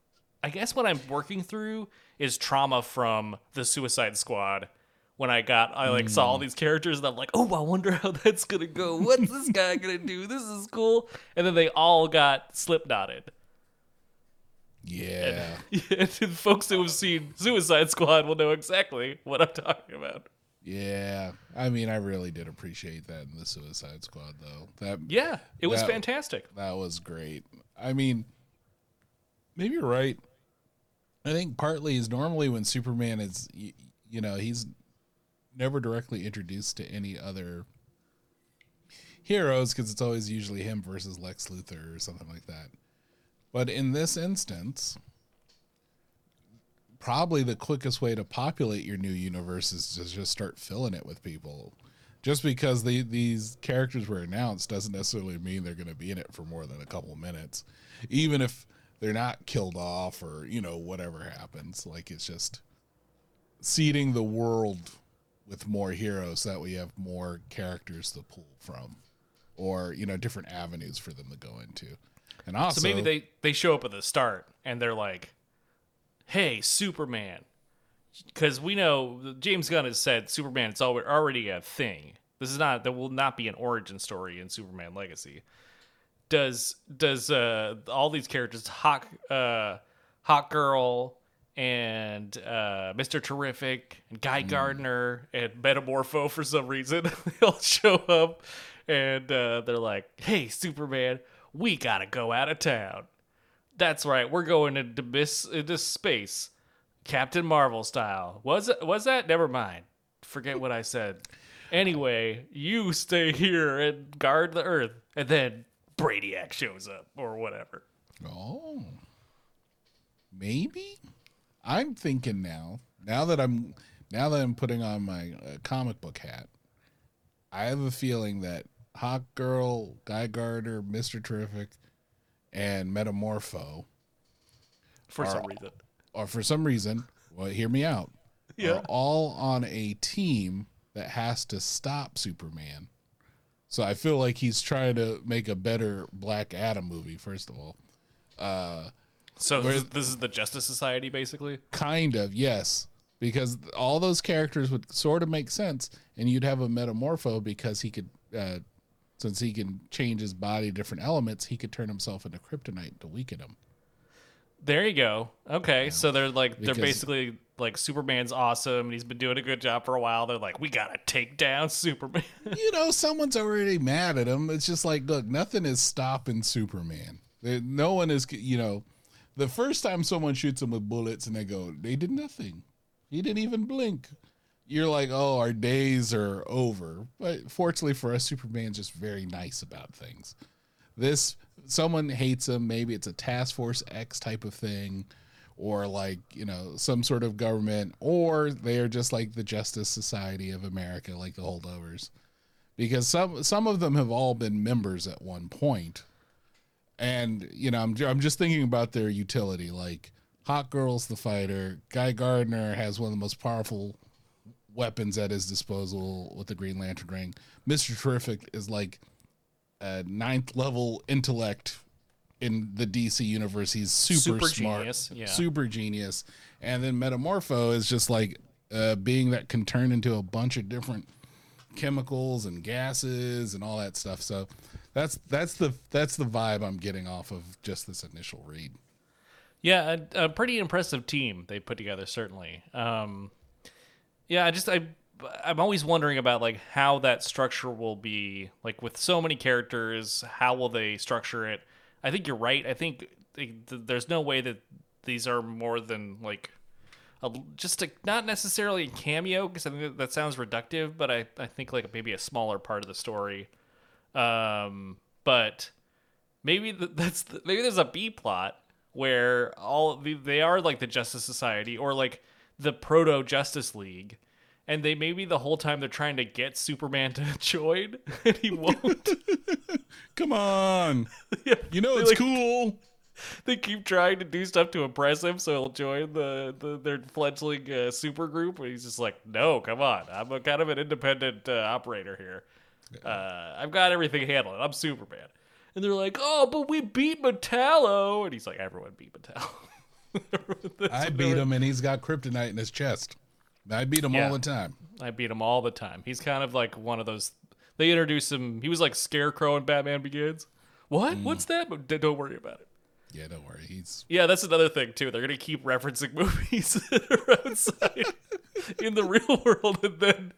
I guess what I'm working through is trauma from the Suicide Squad. When I got, I like saw all hmm. these characters, and I'm like, oh, I wonder how that's gonna go. What's this guy gonna do? This is cool. And then they all got slip knotted. Yeah. and folks who have seen Suicide Squad will know exactly what I'm talking about. Yeah. I mean, I really did appreciate that in the Suicide Squad, though. That Yeah, it was That- fantastic. That was great. I mean, maybe you're right. I think partly is normally when Superman is, y- you know, he's never directly introduced to any other heroes because it's always usually him versus Lex Luthor or something like that. But in this instance, probably the quickest way to populate your new universe is to just start filling it with people. Just because the, these characters were announced doesn't necessarily mean they're going to be in it for more than a couple minutes, even if they're not killed off or you know whatever happens. Like it's just seeding the world with more heroes so that we have more characters to pull from, or you know different avenues for them to go into. And also, So maybe they they show up at the start and they're like, "Hey, Superman," because we know James Gunn has said Superman it's already a thing. This is not there will not be an origin story in Superman Legacy. Does does uh, all these characters Hawk uh, Hawk Girl and uh, Mr. Terrific and Guy Gardner and Metamorpho for some reason They'll show up and uh, they're like, "Hey, Superman, we gotta go out of town." That's right, we're going into into space, Captain Marvel style. Was? Was that? Never mind. Forget what I said. Anyway, you stay here and guard the Earth, and then Brainiac shows up or whatever. Oh, maybe. I'm thinking now. Now that I'm now that I'm putting on my uh, comic book hat, I have a feeling that Hawk Girl, Guy Gardner, Mister Terrific, and Metamorpho, For some reason. or for some reason, well, hear me out. Yeah. Are all on a team that has to stop Superman. So I feel like he's trying to make a better Black Adam movie. First of all, So this, this is the Justice Society, basically. kind of yes, because all those characters would sort of make sense, and you'd have a Metamorpho because he could, uh, since he can change his body to different elements, he could turn himself into kryptonite to weaken him. There you go. Okay, so they're like they're Because- basically like Superman's awesome and he's been doing a good job for a while. They're like, we gotta take down Superman. you know, someone's already mad at him. It's just like, look, nothing is stopping Superman. No one is, you know, the first time someone shoots him with bullets and they go, they did nothing. He didn't even blink. You're like, oh, our days are over. But fortunately for us, Superman's just very nice about things. This, someone hates him. Maybe it's a Task Force X type of thing. Or like, you know, some sort of government, or they are just like the Justice Society of America, like the holdovers because some some of them have all been members at one point. and you know I'm, I'm just thinking about their utility like hawk girl's the fighter guy gardner has one of the most powerful weapons at his disposal with the green lantern ring mr terrific is like a ninth level intellect in the dc universe he's super, Super smart genius, yeah. super genius and then metamorpho is just like a being that can turn into a bunch of different chemicals and gases and all that stuff. So that's that's the that's the vibe I'm getting off of just this initial read. yeah, a, a pretty impressive team they put together, certainly. Um, yeah, I just I I'm always wondering about like how that structure will be like with so many characters. How will they structure it? I think you're right. I think th- there's no way that these are more than like a, just a, not necessarily a cameo because I think that, that sounds reductive, but I, I think like maybe a smaller part of the story. Um, but maybe that's the, maybe there's a B plot where all they are like the Justice Society or like the proto Justice League, and they maybe the whole time they're trying to get Superman to join, and he won't. Come on, Yeah, you know it's like, cool. They keep trying to do stuff to impress him, so he'll join the, the their fledgling uh, super group. And he's just like, "No, come on, I'm a kind of an independent uh, operator here. Uh, I've got everything handled. I'm Superman." And they're like, "Oh, but we beat Metallo," and he's like, "Everyone beat Metallo." I beat him and he's got kryptonite in his chest. I beat him Yeah. all the time. I beat him all the time. He's kind of like one of those. They introduce him. He was like Scarecrow in Batman Begins. What? What's that? But don't worry about it. Yeah, don't worry. He's Yeah, that's another thing too. They're gonna keep referencing movies that are outside in the real world and then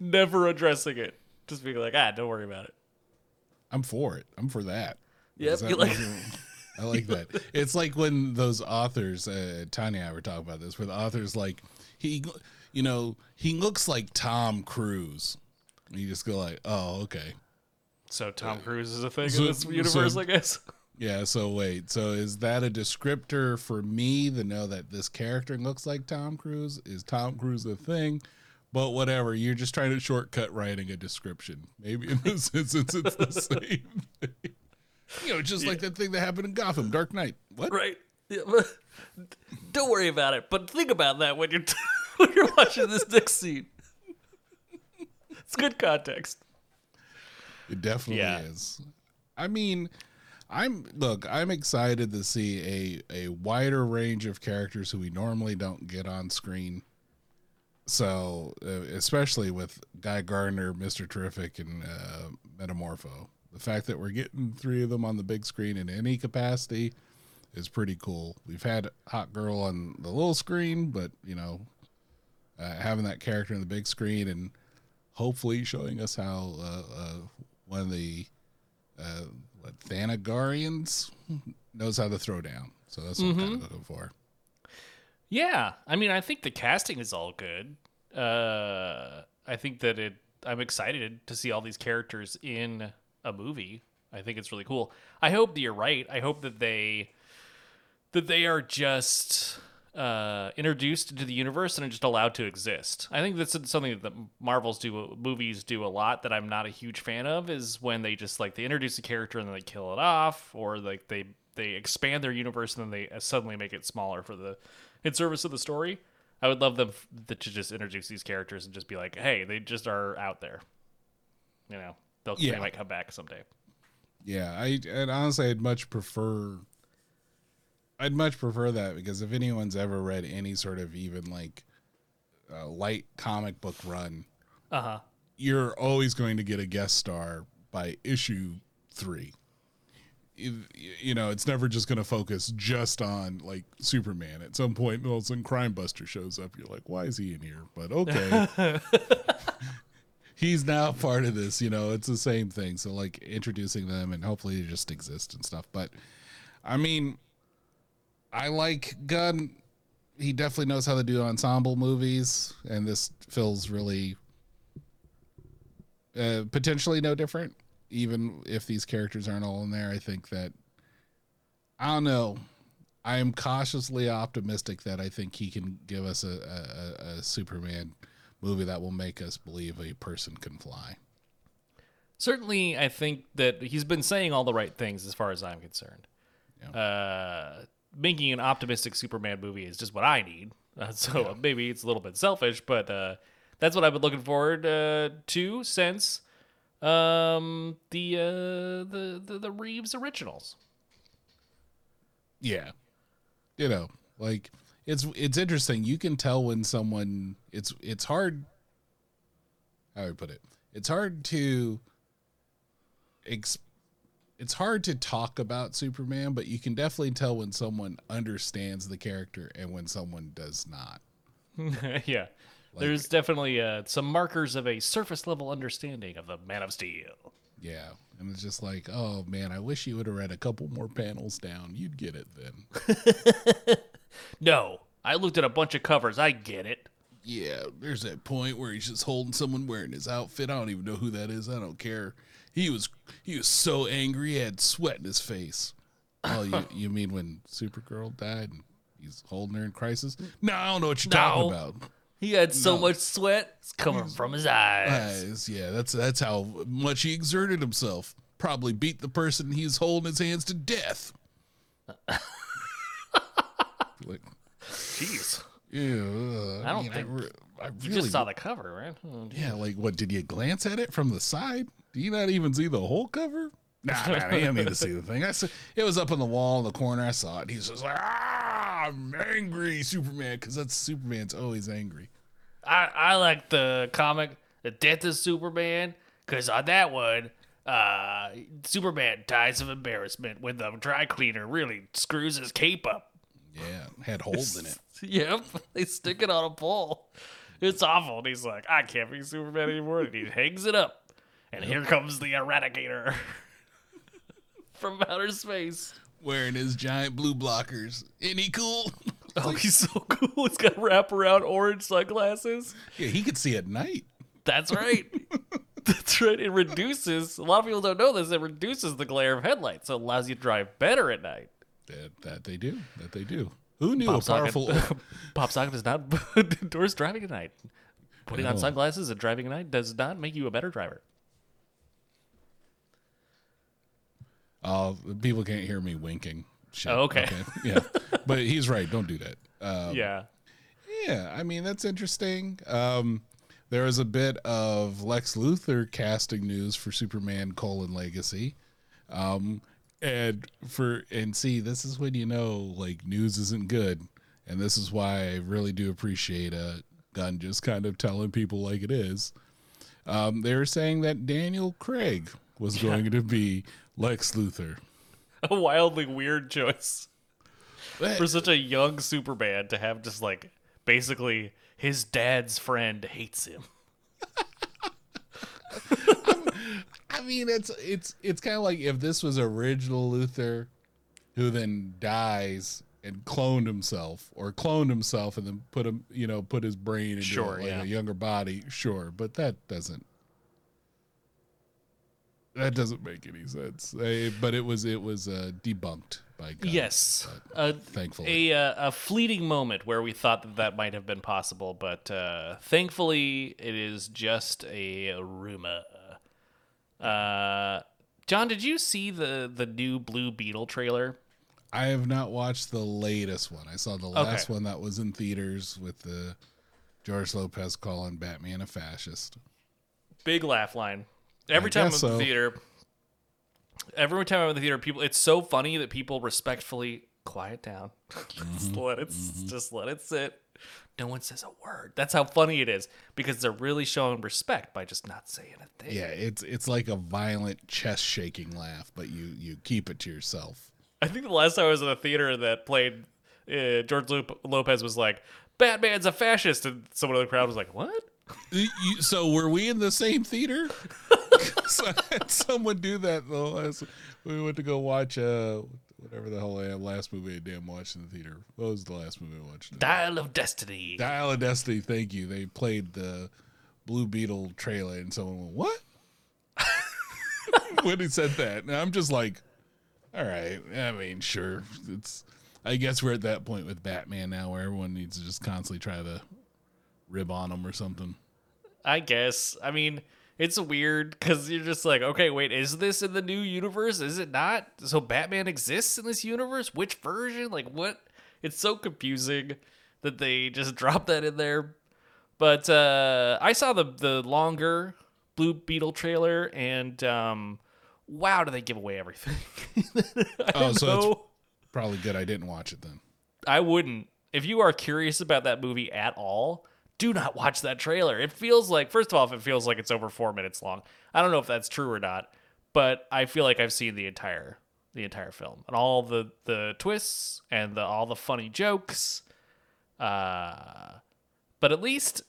never addressing it. Just being like, ah, don't worry about it. I'm for it. I'm for that. Yep, that like- wasn't- I like that. It's like when those authors, uh, Tanya and I were talking about this, where the authors like he, you know, he looks like Tom Cruise. And you just go like, oh, okay. So Tom Cruise is a thing so- in this universe, so- I guess. Yeah, so wait. So is that a descriptor for me to know that this character looks like Tom Cruise? Is Tom Cruise a thing? But whatever, you're just trying to shortcut writing a description. Maybe in this instance it's the same thing. You know, just like that thing that happened in Gotham, Dark Knight. What? Right. Yeah, don't worry about it. But think about that when you're when you're watching this next scene. It's good context. It definitely Yeah. is. I mean, I'm look, I'm excited to see a a wider range of characters who we normally don't get on screen. So, uh, especially with Guy Gardner, Mr. Terrific, and uh, Metamorpho, the fact that we're getting three of them on the big screen in any capacity is pretty cool. We've had Hawk Girl on the little screen, but you know, uh, having that character in the big screen and hopefully showing us how uh, uh, one of the uh, what Thanagarians knows how to throw down. So that's what I'm kind of looking for. Yeah, I mean, I think the casting is all good. Uh, I think that it. I'm excited to see all these characters in a movie. I think it's really cool. I hope that you're right. I hope that they that they are just uh, introduced into the universe and are just allowed to exist. I think that's something that Marvels do, movies do a lot that I'm not a huge fan of. Is when they just like they introduce a character and then they kill it off, or like they they expand their universe and then they uh, suddenly make it smaller for the in service of the story. I would love them f- to just introduce these characters and just be like, hey, they just are out there. You know, they'll Yeah. they might come back someday. Yeah, I and honestly, I'd much prefer. I'd much prefer that because if anyone's ever read any sort of even like uh, light comic book run, Uh huh. you're always going to get a guest star by issue three. If- You know, it's never just going to focus just on like Superman. At some point, all of a sudden, Crime Buster shows up. You're like, why is he in here? But okay. He's now part of this, you know, it's the same thing. So, like, introducing them and hopefully they just exist and stuff. But, I mean, I like Gunn. He definitely knows how to do ensemble movies. And this feels really uh, potentially no different. Even if these characters aren't all in there, I think that I don't know. I am cautiously optimistic that I think he can give us a, a, a- a Superman movie that will make us believe a person can fly. Certainly, I think that he's been saying all the right things as far as I'm concerned. Uh, making an optimistic Superman movie is just what I need. Uh, so maybe it's a little bit selfish, but uh, that's what I've been looking forward uh, to since um, the, uh, the the the Reeves originals. Yeah, you know, like it's it's interesting. You can tell when someone it's it's hard. How would I put it? It's hard to. Ex- it's hard to talk about Superman, but you can definitely tell when someone understands the character and when someone does not. yeah. There's definitely uh, some markers of a surface level understanding of the Man of Steel. Yeah, and it's just like, oh man, I wish you would have read a couple more panels down. You'd get it then. No, I looked at a bunch of covers. I get it. Yeah, there's that point where he's just holding someone wearing his outfit. I don't even know who that is. I don't care. He was he was so angry, he had sweat in his face. Oh, you you mean when Supergirl died and he's holding her in crisis? No, I don't know what you're talking about. He had so No. much sweat it's coming from his eyes. Eyes, yeah, that's that's how much he exerted himself. Probably beat the person he's holding his hands to death. like, Jeez. yeah, uh, I don't mean, think- re- I You really just saw the cover, right? Oh, Yeah, like what? Did you glance at it from the side? Do you not even see the whole cover? Nah, nah, you don't need to see the thing. I saw, it was up in the wall in the corner. I saw it. He's just like, ah, I'm angry, Superman, because that's Superman's always angry. I, I like the comic The Death of Superman because on that one, uh, Superman dies of embarrassment when the dry cleaner really screws his cape up. Yeah, had holes in it. Yep, they stick it on a pole. It's awful. And he's like, I can't be Superman anymore. And he hangs it up. And here comes the Eradicator from outer space. Wearing his giant blue blockers. Isn't he cool? Oh, he's so cool. He's got wraparound orange sunglasses. yeah, he could see at night. That's right. That's right. It reduces, a lot of people don't know this, it reduces the glare of headlights. So it allows you to drive better at night. That, that they do. That they do. Who knew Pop a powerful? Socket, Pop Saga does not endorse driving at night. Putting on sunglasses and driving at night does not make you a better driver. Uh, people can't hear me winking. Shit. Oh, okay. Yeah, but he's right. Don't do that. Um, yeah. Yeah, I mean that's interesting. Um, there was a bit of Lex Luthor casting news for Superman: colon Legacy, um, and for and see this is when you know like news isn't good, and this is why I really do appreciate a Gunn just kind of telling people like it is. Um, they were saying that Daniel Craig was going to be Lex Luthor. A wildly weird choice That- for such a young Superman to have just like basically his dad's friend hates him. I mean, it's it's it's kind of like if this was original Luthor, who then dies and cloned himself, or cloned himself and then put him, you know, put his brain into Sure, like yeah. a younger body. Sure, but that doesn't that doesn't make any sense. Eh, but it was it was uh, debunked by God. Yes. Uh, thankfully. a uh, a fleeting moment where we thought that that might have been possible, but uh, thankfully it is just a rumor. Uh, John, did you see the the new Blue Beetle trailer? I have not watched the latest one. I saw the last Okay. one that was in theaters with the George Lopez calling Batman a fascist. Big laugh line. Every I time I'm in the theater, every time I'm in the theater, people. It's so funny that people respectfully quiet down. just Mm-hmm. let it. Just let it sit. No one says a word. That's how funny it is because they're really showing respect by just not saying a thing. Yeah, it's it's like a violent chest shaking laugh, but you you keep it to yourself. I think the last time I was in a theater that played, uh, George Lop- Lopez was like, "Batman's a fascist," and someone in the crowd was like, "What?" You- so were we in the same theater? so I had someone do that the last we went to go watch uh whatever the hell I had last movie I damn watched in the theater. What was the last movie I watched? Dial of Destiny. Dial of Destiny. Thank you. They played the Blue Beetle trailer, and someone went, "What?" when he said that, and I'm just like, "All right." I mean, sure. It's. I guess we're at that point with Batman now, where everyone needs to just constantly try to rib on him or something. I guess. I mean, it's weird because you're just like, okay, wait, is this in the new universe? Is it not? So Batman exists in this universe? Which version? Like, what? It's so confusing that they just dropped that in there. But uh, I saw the the longer Blue Beetle trailer, and um, wow, do they give away everything? Oh, so it's- Probably good I didn't watch it then. I wouldn't. If you are curious about that movie at all, do not watch that trailer. It feels like, first of all, if it feels like it's over four minutes long, I don't know if that's true or not, but I feel like I've seen the entire the entire film and all the the twists and the all the funny jokes. Uh, but at least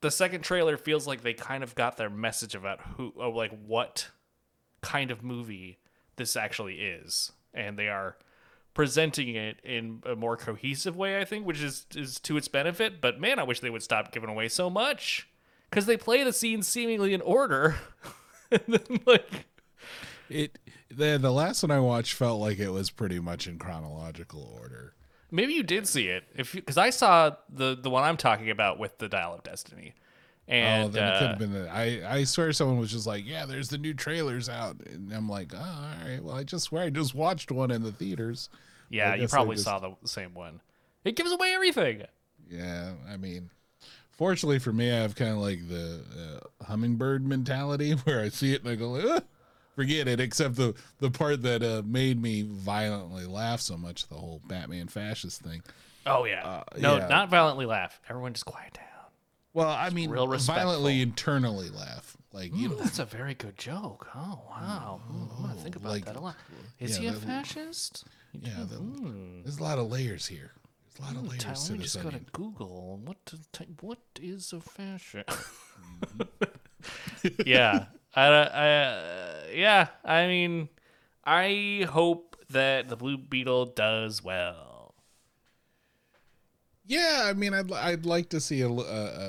the second trailer feels like they kind of got their message about who, oh, like what kind of movie this actually is, and they are presenting it in a more cohesive way, I think, which is is to its benefit. But man, I wish they would stop giving away so much because they play the scenes seemingly in order, and then like It the the last one I watched felt like it was pretty much in chronological order. maybe you did see it if because I saw the the one I'm talking about with the Dial of Destiny, and oh, then it could uh, have been. The, I I swear someone was just like, "Yeah, there's the new trailers out," and I'm like, "Oh, all right. Well, I just swear I just watched one in the theaters." yeah, you probably just- saw the same one. It gives away everything. Yeah, I mean, fortunately for me, I have kind of like the uh, hummingbird mentality where I see it and I go, "Ugh, forget it. Except the the part that uh, made me violently laugh so much, the whole Batman fascist thing. Oh yeah, Uh, no, yeah. not violently laugh. Everyone just quiet down. Well, I mean, real respectful. violently internally laugh, like you Ooh, know, that's a very good joke. Oh wow, Ooh, I'm gonna think about like- that a lot. Is yeah, he a fascist? yeah. The, There's a lot of layers here. There's a lot of layers Tyler, to this just gotta. Google what to ty- what is a fashion. Mm-hmm. yeah, I, I, uh, yeah. I mean, I hope that the Blue Beetle does well. Yeah, I mean, I'd I'd like to see a, a, a,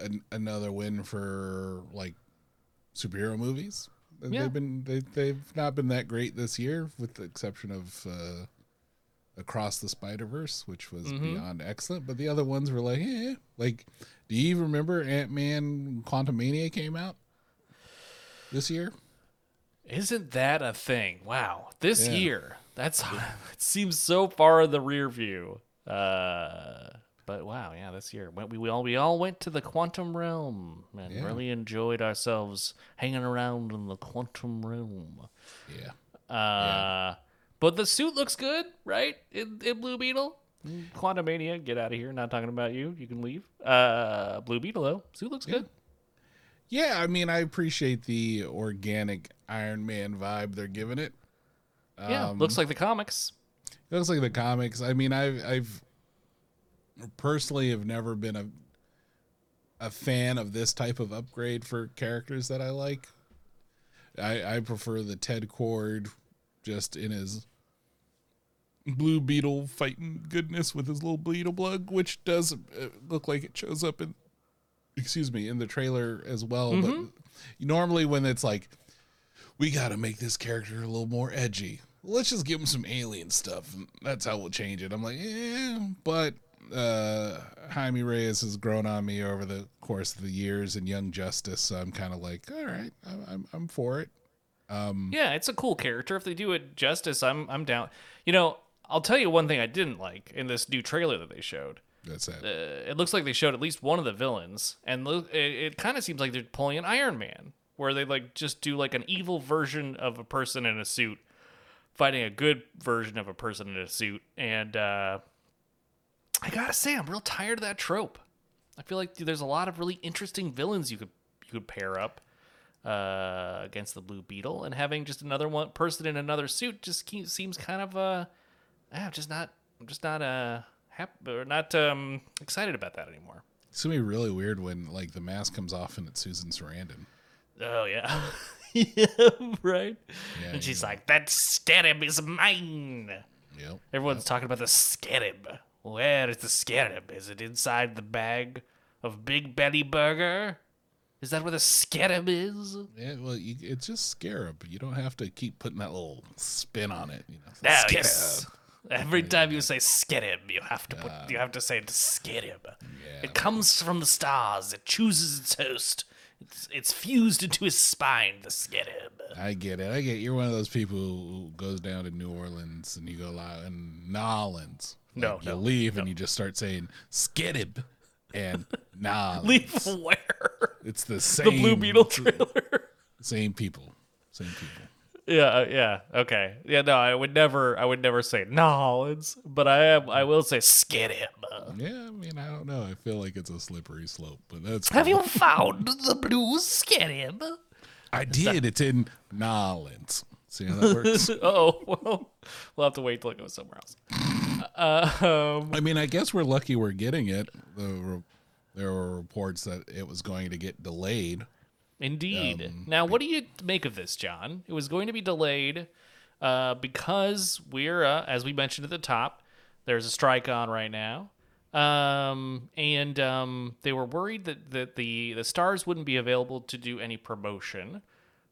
a an, another win for like superhero movies. Yeah. They've been they they've not been that great this year, with the exception of uh, Across the Spider Verse, which was Mm-hmm. beyond excellent. But the other ones were like, eh. Like, do you even remember Ant Man Quantumania came out this year? Isn't that a thing? Wow, this Yeah. year. That's it seems so far in the rear view. Uh, but wow, yeah, this year we, we all we all went to the quantum realm and Yeah. really enjoyed ourselves hanging around in the quantum realm. Yeah. Uh, but the suit looks good, right? In, in Blue Beetle. Quantum Mania, get out of here. Not talking about you. You can leave. Uh, Blue Beetle though, suit looks good. Yeah, I mean, I appreciate the organic Iron Man vibe they're giving it. Yeah, looks like the comics. It looks like the comics. I mean, I've I've personally have never been a a fan of this type of upgrade for characters that I like. I I prefer the Ted Kord just in his blue beetle fighting goodness with his little beetle bug, which does uh, look like it shows up in excuse me in the trailer as well. But normally when it's like we got to make this character a little more edgy. Let's just give him some alien stuff, and that's how we'll change it. I'm like, yeah, but uh, Jaime Reyes has grown on me over the course of the years in Young Justice, so I'm kind of like, all right, I'm, I'm, I'm for it. Um, Yeah, it's a cool character. If they do it justice, I'm I'm down. You know, I'll tell you one thing I didn't like in this new trailer that they showed. that's it. Uh, it looks like they showed at least one of the villains, and look, it, it kind of seems like they're pulling an Iron Man, where they like just do like an evil version of a person in a suit fighting a good version of a person in a suit. And uh, I gotta say, I'm real tired of that trope. I feel like there's a lot of really interesting villains you could you could pair up uh, against the Blue Beetle, and having just another one person in another suit just seems kind of uh, I'm just not I'm just not uh happy or not um excited about that anymore. It's gonna be really weird when like the mask comes off and it's Susan Sarandon. Oh yeah. yeah, right. Yeah, and she's like, "That scarab is mine." Yep. Everyone's talking about the scarab. Where is the scarab? Is it inside the bag of Big Betty Burger? Is that where the scarab is? Yeah, well, you, it's just scarab. You don't have to keep putting that little spin on it. You know, No, scarab. yes. Every time you say scarab, you have to put you have to say the scarab. It comes from the stars. It chooses its host. It's, it's fused into his spine. The scarab. I get it. I get. You're one of those people who goes down to New Orleans and you go out in Nolans. No, you no, leave and you just start saying skidib and Nolans. Leave where? It's the same. the Blue Beetle trailer. Same people. Same people. Yeah, uh, yeah, okay, yeah. No, I would never, I would never say Nolans, but I am, I will say scarab. Yeah, I mean, I don't know. I feel like it's a slippery slope, but that's. Have you found the blue scarab? I did. It's in Nolans. See how that works? oh, well, we'll have to wait till it goes somewhere else. Uh, um, I mean, I guess we're lucky we're getting it. The, re- there were reports that it was going to get delayed. Indeed. now, what do you make of this, John? It was going to be delayed uh, because we're, uh, as we mentioned at the top, there's a strike on right now. Um, and um, they were worried that, that the, the stars wouldn't be available to do any promotion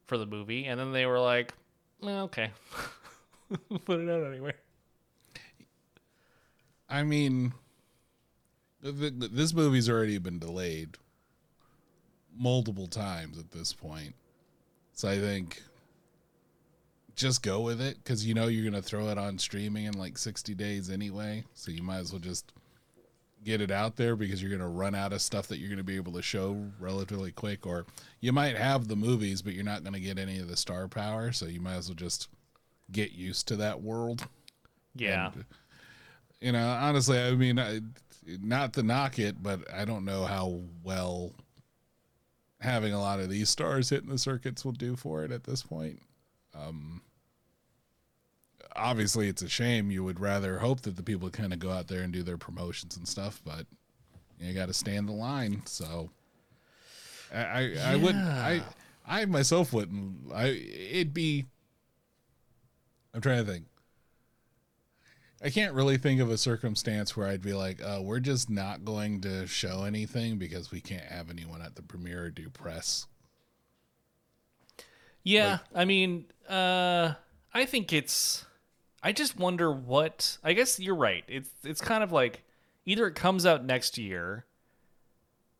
for the movie. And then they were like, "Eh, okay, put it out anyway. I mean, th- th- this movie's already been delayed multiple times at this point. So I think just go with it because you know you're going to throw it on streaming in like 60 days anyway. So you might as well just get it out there because you're going to run out of stuff that you're going to be able to show relatively quick. Or you might have the movies, but you're not going to get any of the star power. So you might as well just get used to that world Yeah. you know honestly i mean I, not to knock it but i don't know how well having a lot of these stars hitting the circuits will do for it at this point. Um obviously it's a shame. You would rather hope that the people kind of go out there and do their promotions and stuff but you got to stand the line so. I i, I wouldn't i i myself wouldn't i it'd be i'm trying to think I can't really think of a circumstance where I'd be like, uh, we're just not going to show anything because we can't have anyone at the premiere or do press. Yeah, I mean, uh, I think it's. I just wonder what. I guess you're right. It's it's kind of like either it comes out next year,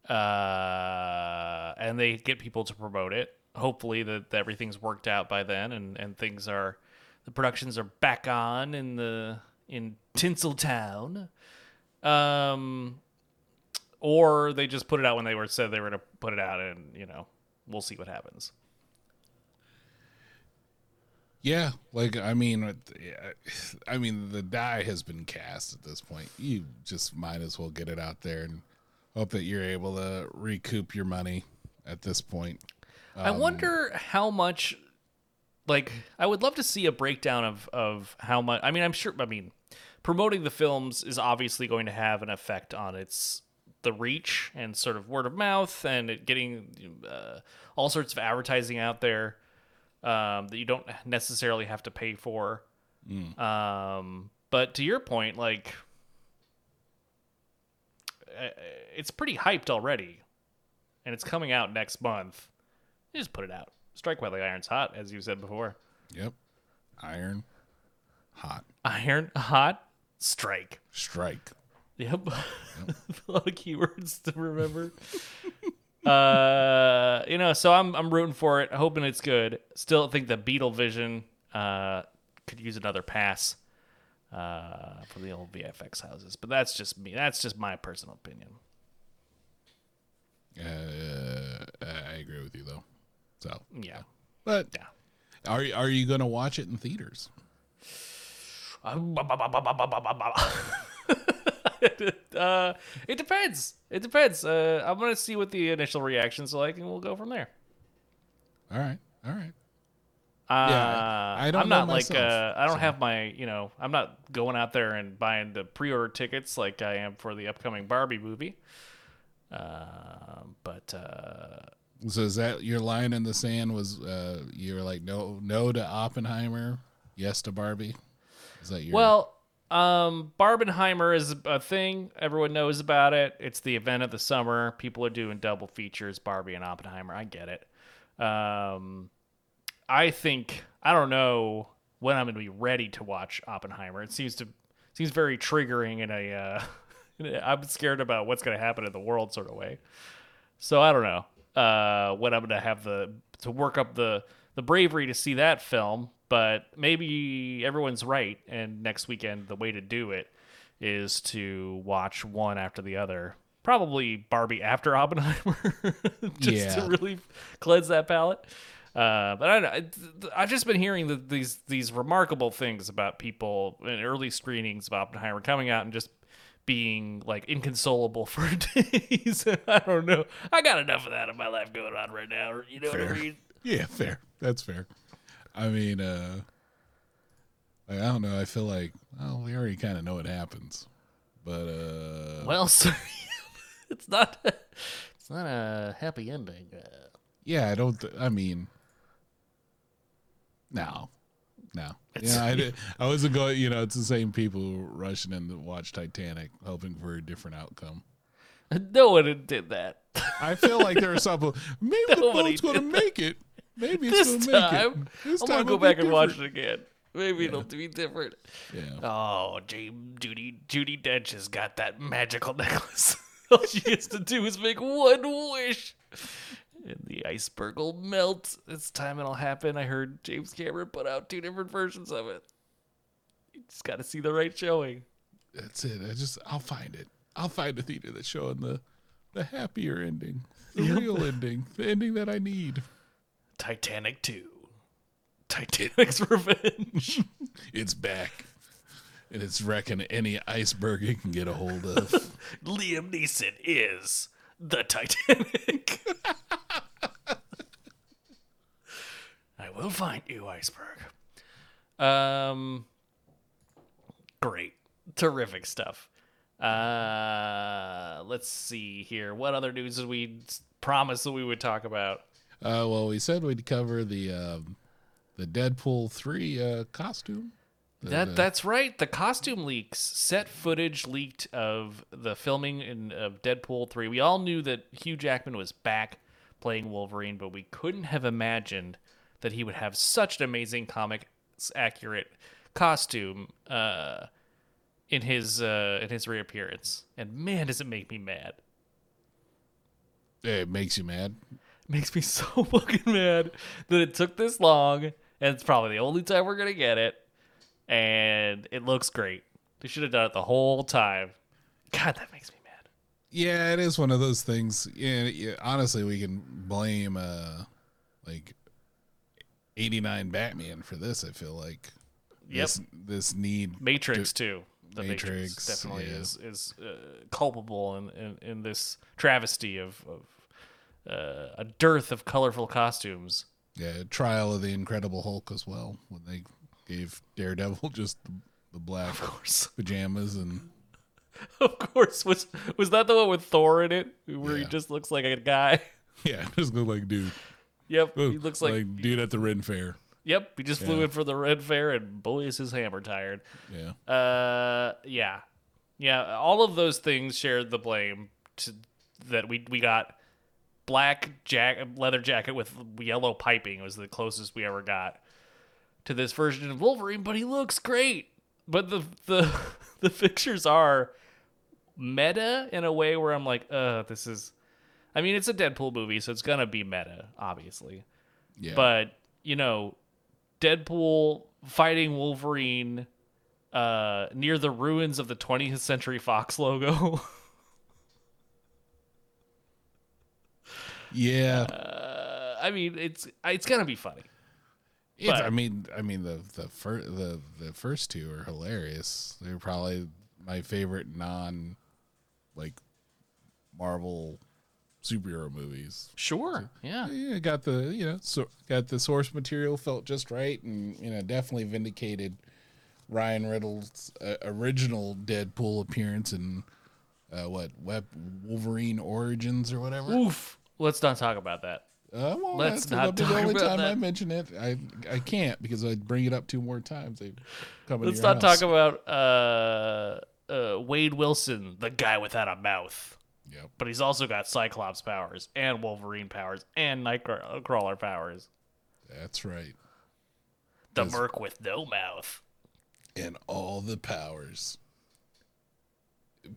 uh, and they get people to promote it. Hopefully that, that everything's worked out by then, and and things are the productions are back on in the in Tinseltown. Um, or they just put it out when they were said they were going to put it out, and you know we'll see what happens. Yeah, like I mean, I mean, the die has been cast at this point. You just might as well get it out there and hope that you're able to recoup your money at this point. I wonder how much like I would love to see a breakdown of of how much I mean I'm sure I mean promoting the films is obviously going to have an effect on its the reach and sort of word of mouth and it getting uh, all sorts of advertising out there um, that you don't necessarily have to pay for. Um, but to your point, like it's pretty hyped already, and it's coming out next month. You just put it out. Strike while the iron's hot, as you said before. Yep, iron, hot, Iron hot, strike. strike. Yep. a lot of keywords to remember. uh, you know, so I'm I'm rooting for it, hoping it's good. Still think the Beetle Vision uh, could use another pass uh, for the old VFX houses, but that's just me. That's just my personal opinion. Uh, I agree with you though. So, Yeah, but yeah. are you- are you going to watch it in theaters? uh, it depends. It depends. Uh, I'm gonna see what the initial reactions are like, and we'll go from there. All right, all right. Uh, Yeah, I don't I'm not like uh, I don't so. have my you know I'm not going out there and buying the pre-order tickets like I am for the upcoming Barbie movie. Uh, but uh, So is that your line in the sand? Was uh, you were like no, no to Oppenheimer, yes to Barbie? Is that your well, um, Barbenheimer is a thing. Everyone knows about it. It's the event of the summer. People are doing double features, Barbie and Oppenheimer. I get it. Um, I think I don't know when I'm going to be ready to watch Oppenheimer. It seems to seems very triggering in a. Uh, I'm scared about what's going to happen in the world sort of way. So I don't know uh, when I'm going to have the to work up the the bravery to see that film. But maybe everyone's right, and next weekend the way to do it is to watch one after the other. Probably Barbie after Oppenheimer, just Yeah. to really cleanse that palate. Uh, but I, don't know. I've just been hearing the, these these remarkable things about people in early screenings of Oppenheimer coming out and just being like inconsolable for days. I don't know. I got enough of that in my life going on right now. You know what I mean? Yeah, fair. That's fair. I mean, uh like, I don't know. I feel like well, we already kind of know what happens, but uh Well, so, it's not it's not a happy ending. Uh, yeah, I don't. Th- I mean, no, no. Yeah, I, I wasn't going. You know, it's the same people rushing in to watch Titanic, hoping for a different outcome. no one did that. I feel like there are some. people, Maybe the boat's going to make it. Maybe it's this going to make time, it. This I'm time gonna go back and watch it again. Maybe it'll be different. Yeah. Oh, James Judy Judi Dench has got that magical necklace. All she has to do is make one wish. And the iceberg will melt. It's time it'll happen. I heard James Cameron put out two different versions of it. You just got to see the right showing. That's it. I just I'll find it. I'll find a theater that's showing the the happier ending, the real ending, the ending that I need. Titanic 2. Titanic's Revenge. It's back, and it's wrecking any iceberg it can get a hold of. Liam Neeson is the Titanic. I will find you, iceberg. Um, great, terrific stuff. Uh, let's see here. What other news did we promise that we would talk about? uh, well, we said we'd cover the um, the Deadpool three uh, costume. That that's right. The costume leaks, set footage leaked of the filming in of Deadpool three. We all knew that Hugh Jackman was back playing Wolverine, but we couldn't have imagined that he would have such an amazing comic accurate costume uh, in his uh, in his reappearance. And man, does it make me mad! It makes you mad. It makes me so fucking mad that it took this long, and it's probably the only time we're gonna get it. And it looks great. They should have done it the whole time. God, that makes me mad. Yeah, it is one of those things. Yeah, yeah honestly, we can blame uh like eighty nine Batman for this. I feel like Yep. this this need Matrix too. The Matrix, Matrix, definitely yeah. is is uh, culpable in, in in this travesty of of uh, a dearth of colorful costumes. yeah trial of the Incredible Hulk as well when they gave Daredevil just the, the black Of course, pajamas and of course. Was was that the one with Thor in it, where he just looks like a guy? yeah, just look like dude. Yep, he looks like, dude at the Ren Fair. yep. He just flew Yeah. in for the Red Fair, and boy is his hammer tired. Yeah, Uh, yeah, yeah. All of those things shared the blame to that we we got black jack leather jacket with yellow piping was the closest we ever got to this version of Wolverine. But he looks great. But the the the pictures are meta in a way where I'm like, uh, this is. I mean, it's a Deadpool movie, so it's gonna be meta, obviously. Yeah. But you know, Deadpool fighting Wolverine uh, near the ruins of the 20th Century Fox logo. yeah. uh, I mean, it's it's gonna be funny. It's, But- I mean, I mean the the first the the first two are hilarious. They're probably my favorite non like Marvel superhero movies. Sure. Yeah. Yeah, got the you know so got the source material felt just right, and you know definitely vindicated Ryan Reynolds' uh, original Deadpool appearance in uh, what Web Wolverine Origins or whatever. Oof. Let's not talk about that. Uh, well, Let's that's not the only about time I mention it. I I can't because I bring it up two more times. They come. Let's not house. talk about uh, uh, Wade Wilson, the guy without a mouth. Yep. But he's also got Cyclops powers and Wolverine powers and Nightcrawler powers. That's right. The Yes. Merc with no mouth. And all the powers.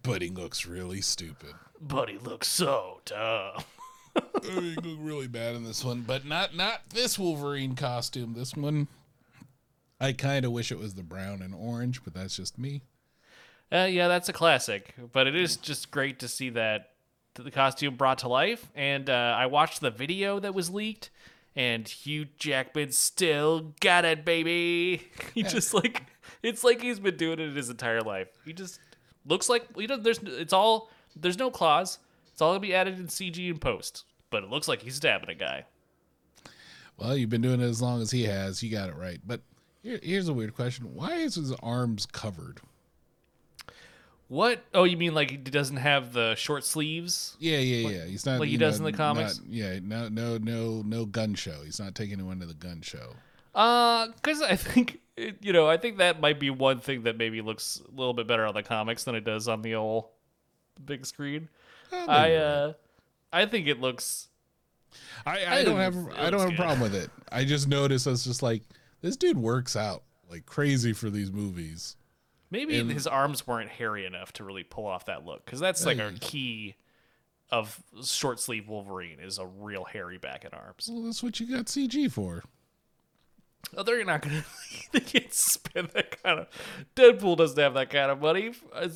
But he looks really stupid. But he looks so dumb. He looked really bad in this one, but not not this Wolverine costume. This one, I kind of wish it was the brown and orange, but that's just me. Uh, yeah, that's a classic, but it is just great to see that the costume brought to life. And uh, I watched the video that was leaked, and Hugh Jackman still got it, baby. He just like it's like he's been doing it his entire life. He just looks like you know. There's it's all there's no claws. It's all gonna be added in CG and post, but it looks like he's stabbing a guy. Well, you've been doing it as long as he has. You got it right. But here, here's a weird question: Why is his arms covered? What? Oh, you mean like he doesn't have the short sleeves? Yeah, yeah, yeah. He's not like he you does know, in the comics? not- yeah, no, no, no, no gun show. He's not taking anyone to the gun show. Uh, because I think you know, I think that might be one thing that maybe looks a little bit better on the comics than it does on the old big screen. Oh, I uh, I think it looks. I, I I don't have I don't have a problem with it. I just noticed I was just like this dude works out like crazy for these movies. Maybe And- his arms weren't hairy enough to really pull off that look, because that's like a key of short sleeve Wolverine is a real hairy back and arms. Well, that's what you got CG for. Oh, they're not gonna. they can't spend that kind of. Deadpool doesn't have that kind of money. Uh,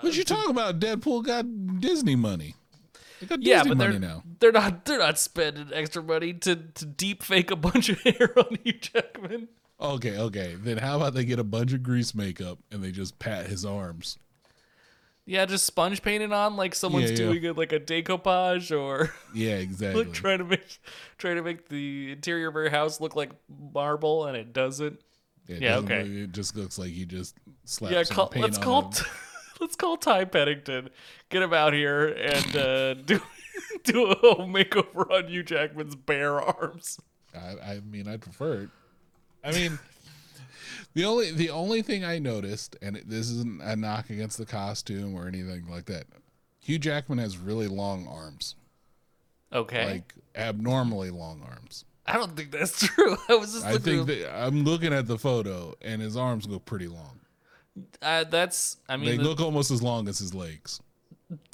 What you talking about? Deadpool got Disney money. They got Yeah, Disney but money they're now. they're not they're not spending extra money to to deep fake a bunch of hair on Hugh Jackman. Okay, okay. Then how about they get a bunch of grease makeup and they just pat his arms? Yeah, just sponge painted on like someone's Yeah, yeah. doing it like a decoupage or Yeah, exactly. like trying to make trying to make the interior of your house look like marble and it doesn't. It yeah, doesn't okay. look- it just looks like he just slapped Yeah, call, paint let's on call t- let's call Ty Pennington, get him out here and uh, do do a whole makeover on Hugh Jackman's bare arms. I, I mean, I'd prefer it. I mean, the only the only thing I noticed, and this isn't a knock against the costume or anything like that. Hugh Jackman has really long arms, Okay, like abnormally long arms. I don't think that's true. I was just I looking. think that I'm looking at the photo, and his arms go pretty long. Uh, that's. I mean, They the- look almost as long as his legs.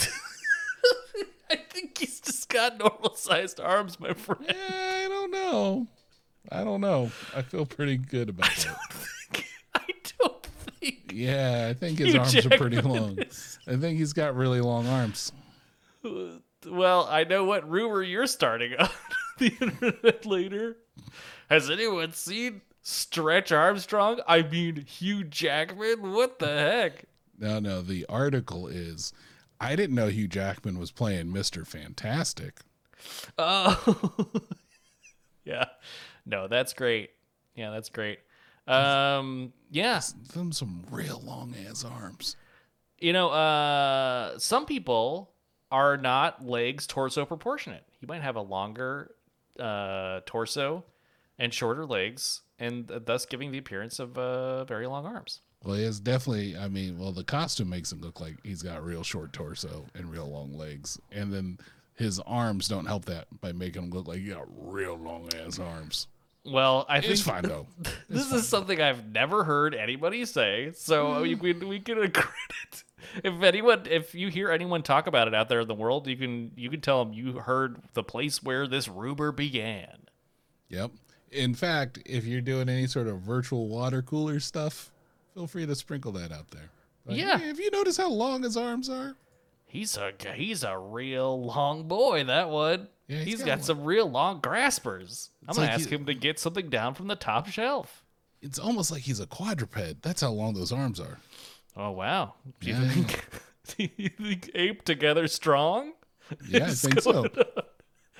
I think he's just got normal sized arms, my friend. Eh, I don't know. I don't know. I feel pretty good about it. I don't think. Yeah, I think his Hugh arms are pretty Jackman long. is- I think he's got really long arms. Well, I know what rumor you're starting on the internet later. Has anyone seen Stretch Armstrong? I mean, Hugh Jackman? What the heck? No, no. The article is I didn't know Hugh Jackman was playing Mr. Fantastic. Oh. yeah. No, that's great. Yeah, that's great. Um, yeah. Them some real long ass arms. You know, uh, some people are not legs torso proportionate. He might have a longer uh, torso and shorter legs, and thus giving the appearance of uh, very long arms. Well, he has definitely. I mean, well, the costume makes him look like he's got real short torso and real long legs, and then his arms don't help that by making him look like he got real long ass arms. Well, I think It's fine though. this is something I've never heard anybody say, so we, we, we can credit if anyone, if you hear anyone talk about it out there in the world, you can you can tell them you heard the place where this rumor began. Yep. In fact, if you're doing any sort of virtual water cooler stuff, feel free to sprinkle that out there. Like, Yeah. "Hey, Have you noticed how long his arms are? He's a he's a real long boy. That one. Yeah, he's got got, some real long graspers. I'm It's gonna like ask he- him to get something down from the top shelf. It's almost like he's a quadruped. That's how long those arms are. Oh wow! Do you Yeah. think, do you think ape together strong? Yeah, I think so.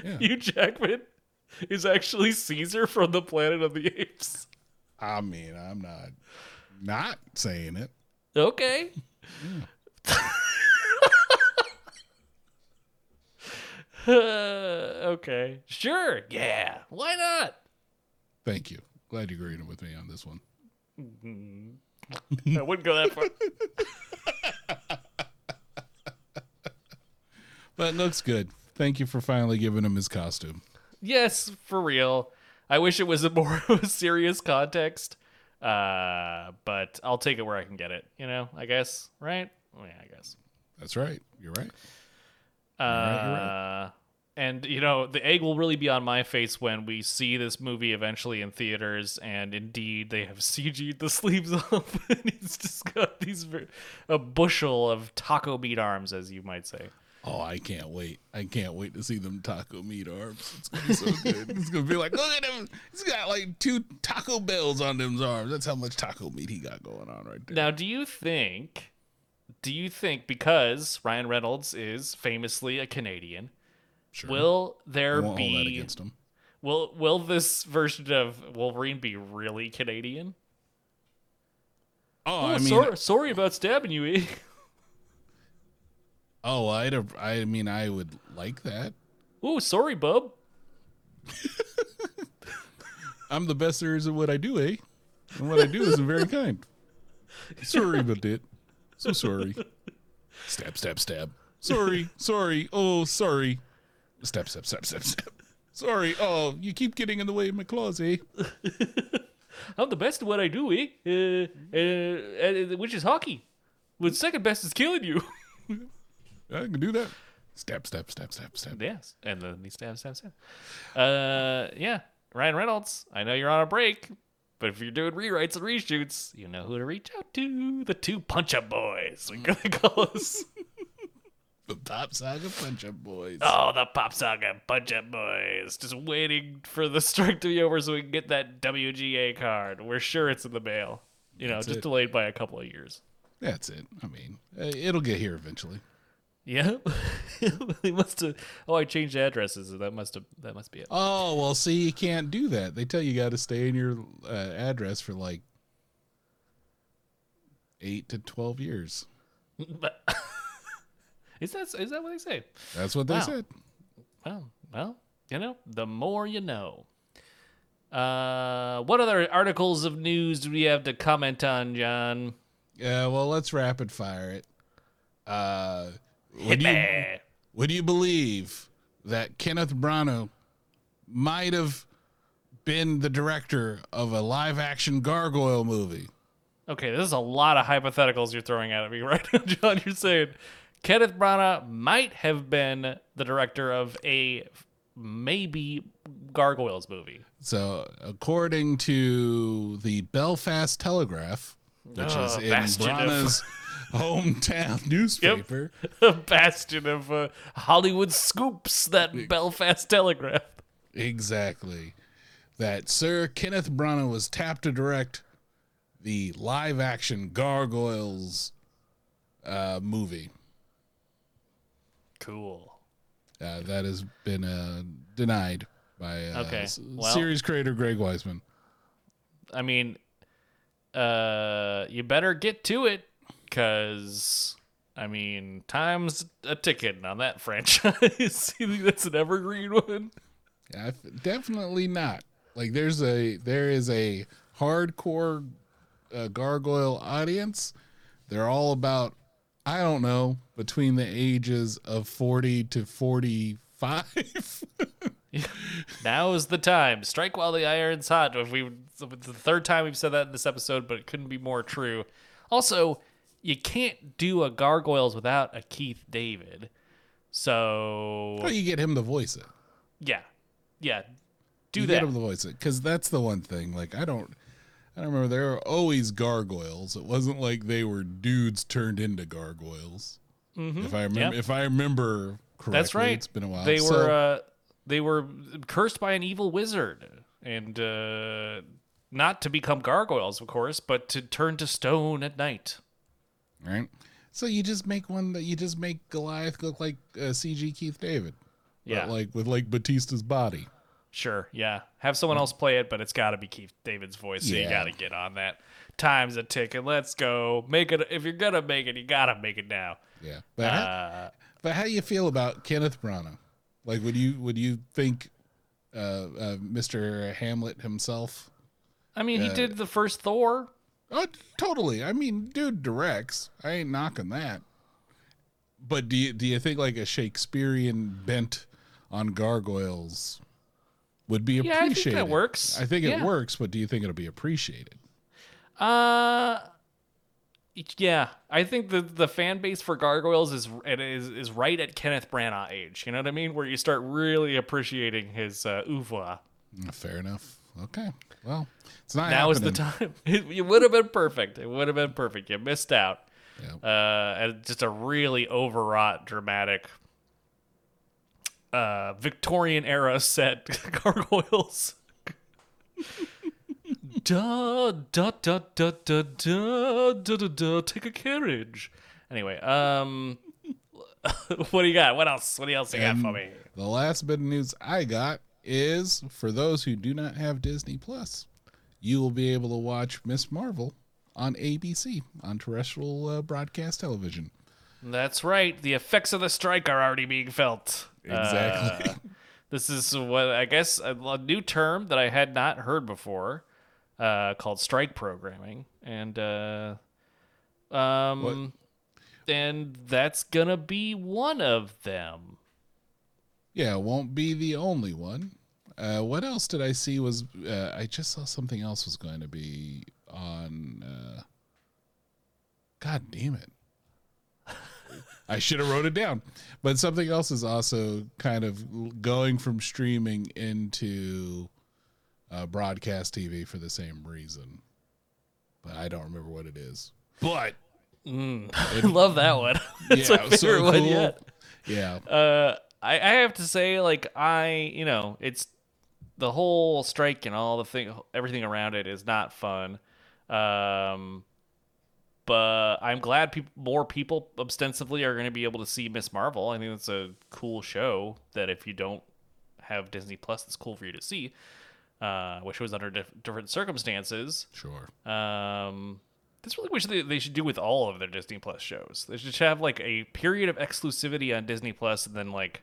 Yeah. Hugh Jackman is actually Caesar from the Planet of the Apes. I mean, I'm not not saying it. Okay. okay. Sure. Yeah. Why not? Thank you. Glad you agreed with me on this one. I wouldn't go that far. But it looks good. Thank you for finally giving him his costume. yes, for real. I wish it was a more of a serious context. Uh, but I'll take it where I can get it. You know, I guess, right? Yeah, I guess. That's right. You're right. Uh, right, you're and you know, the egg will really be on my face when we see this movie eventually in theaters, and indeed they have CG'd the sleeves off, and he's just got these a bushel of taco meat arms, as you might say. Oh, I can't wait. I can't wait to see them taco meat arms. It's gonna be so good. It's gonna be like, look at him. He's got like two Taco Bells on them arms. That's how much taco meat he got going on right there. Now, do you think? Do you think because Ryan Reynolds is famously a Canadian, Sure. will there that be against him. will will this version of Wolverine be really Canadian? Oh, Oh, I mean, sorry, sorry about stabbing you. Eh? oh, I'd have, I mean, I would like that. Oh, sorry, bub. I'm the best there is at what I do, eh? And what I do isn't very kind. Sorry about it. So sorry. Stab, stab, stab. Sorry, sorry. Oh, sorry. Stab, stab, stab, stab, stab. Sorry. Oh, you keep getting in the way of my claws, eh? I'm the best at what I do, eh? Uh, uh, uh, which is hockey. But second best is killing you. I can do that. Stab, stab, stab, stab, stab. yes, and then he stab, stab, stab. Uh, yeah, Ryan Reynolds. I know you're on a break, but if you're doing rewrites and reshoots, you know who to reach out to. The two punch up boys. We gonna call us. The Pop Saga Punch Up Boys. Oh, the Pop Saga Punch Up Boys. Just waiting for the strike to be over so we can get that WGA card. We're sure it's in the mail. You know, That's just it. delayed by a couple of years. That's it. I mean, uh, it'll get here eventually. Yeah, they must have. Oh, I changed addresses. so That must have. That must be it. Oh, well, see, you can't do that. They tell you got to stay in your uh, address for like eight to 12 years. But is that is that what they say? That's what they Wow. said. Well, well, you know, the more you know. Uh, what other articles of news do we have to comment on, John? Yeah, well, let's rapid fire it. Uh, Would you, would you believe that Kenneth Branagh might have been the director of a live action gargoyle movie? Okay, this is a lot of hypotheticals you're throwing at me right now, John. You're saying Kenneth Branagh might have been the director of a maybe Gargoyles movie. So, according to the Belfast Telegraph, which Oh, is in of- Branagh's hometown newspaper, a bastion of uh, Hollywood scoops, that Belfast Telegraph. exactly, that Sir Kenneth Branagh was tapped to direct the live action Gargoyles uh, movie. Cool. Uh, that has been uh, denied by uh, Okay, well- series creator Greg Weisman. I mean, uh, you better get to it, cause I mean, time's a ticket on that franchise. you think that's an evergreen one? Yeah, definitely not. Like there's a there is a hardcore uh, gargoyle audience. They're all about I don't know between the ages of 40 to 45. Now is the time. Strike while the iron's hot. If we, it's the third time we've said that in this episode, but it couldn't be more true. Also, you can't do a gargoyles without a Keith David. So Well, you get him to voice it. yeah, yeah, do you that. get him to voice it because that's the one thing. Like I don't, I don't remember. There were always gargoyles. It wasn't like they were dudes turned into gargoyles. If I remember, Mm-hmm. If I remember correctly, That's right. It's been a while. They So- were uh, they were cursed by an evil wizard, and uh, not to become gargoyles, of course, but to turn to stone at night. Right. So you just make one that you just make Goliath look like uh, CG Keith David. but, Yeah, like with like Bautista's body. sure. Yeah, have someone else play it, but it's got to be Keith David's voice. So you got to get on that. Time's a ticking. Let's go. Make it. If you're gonna make it, you gotta make it now. Yeah. But how, Uh, but how do you feel about Kenneth Branagh? Like, would you would you think uh, uh, Mr. Hamlet himself? I mean, he did the first Thor. Oh, totally. I mean, dude directs. I ain't knocking that. But do you do you think like a Shakespearean bent on gargoyles would be appreciated? Yeah, I think that works. I think it Yeah. works, but do you think it'll be appreciated? Uh yeah, I think the the fan base for Gargoyles is it is is right at Kenneth Branagh age. You know what I mean? Where you start really appreciating his uh, oeuvre. Mm, Fair enough. Okay. Well, it's not. Now is the time. It, it would have been perfect. It would have been perfect. You missed out. Yep. Uh, and just a really overwrought, dramatic, uh, Victorian era set Gargoyles. da da da da da da da da da. Take a carriage. Anyway, um, what do you got? What else? What else you got for me? The last bit of news I got is for those who do not have Disney Plus, you will be able to watch Miss Marvel on ABC on terrestrial uh, broadcast television. That's right. The effects of the strike are already being felt. Exactly. Uh, this is what I guess a, a new term that I had not heard before, uh, called strike programming, and uh, um, and that's gonna be one of them. Yeah, it won't be the only one. Uh, what else did I see was uh, I just saw something else was going to be on. Uh, God damn it! I should have wrote it down. But something else is also kind of going from streaming into uh, broadcast TV for the same reason. But I don't remember what it is. But I love that one. It's yeah, my was favorite so one cool. yet. Yeah, Uh, I, I have to say, like, I, you know, it's the whole strike and all the thing, everything around it is not fun. Um, but I'm glad peop more people ostensibly are going to be able to see Miss Marvel. I think that's a cool show that if you don't have Disney Plus, it's cool for you to see. Uh, wish it was under diff- different circumstances. sure. Um, that's really what they, they should do with all of their Disney Plus shows. They should have like a period of exclusivity on Disney Plus, and then like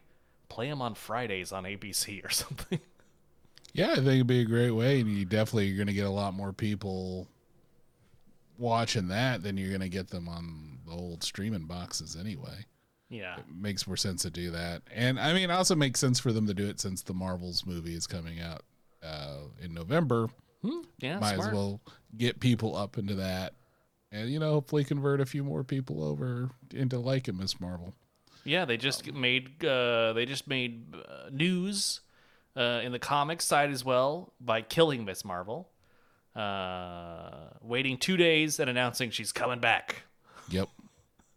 play them on Fridays on ABC or something. Yeah, I think it'd be a great way, and you definitely are going to get a lot more people watching that than you're going to get them on the old streaming boxes anyway. yeah, It makes more sense to do that, and I mean, it also makes sense for them to do it since the Marvels movie is coming out uh, in November. yeah, Might smart. as well get people up into that, and you know, hopefully convert a few more people over into liking Miss Marvel. Yeah, they just made uh, they just made uh, news uh, in the comics side as well by killing Miss Marvel, uh, waiting two days and announcing she's coming back. Yep.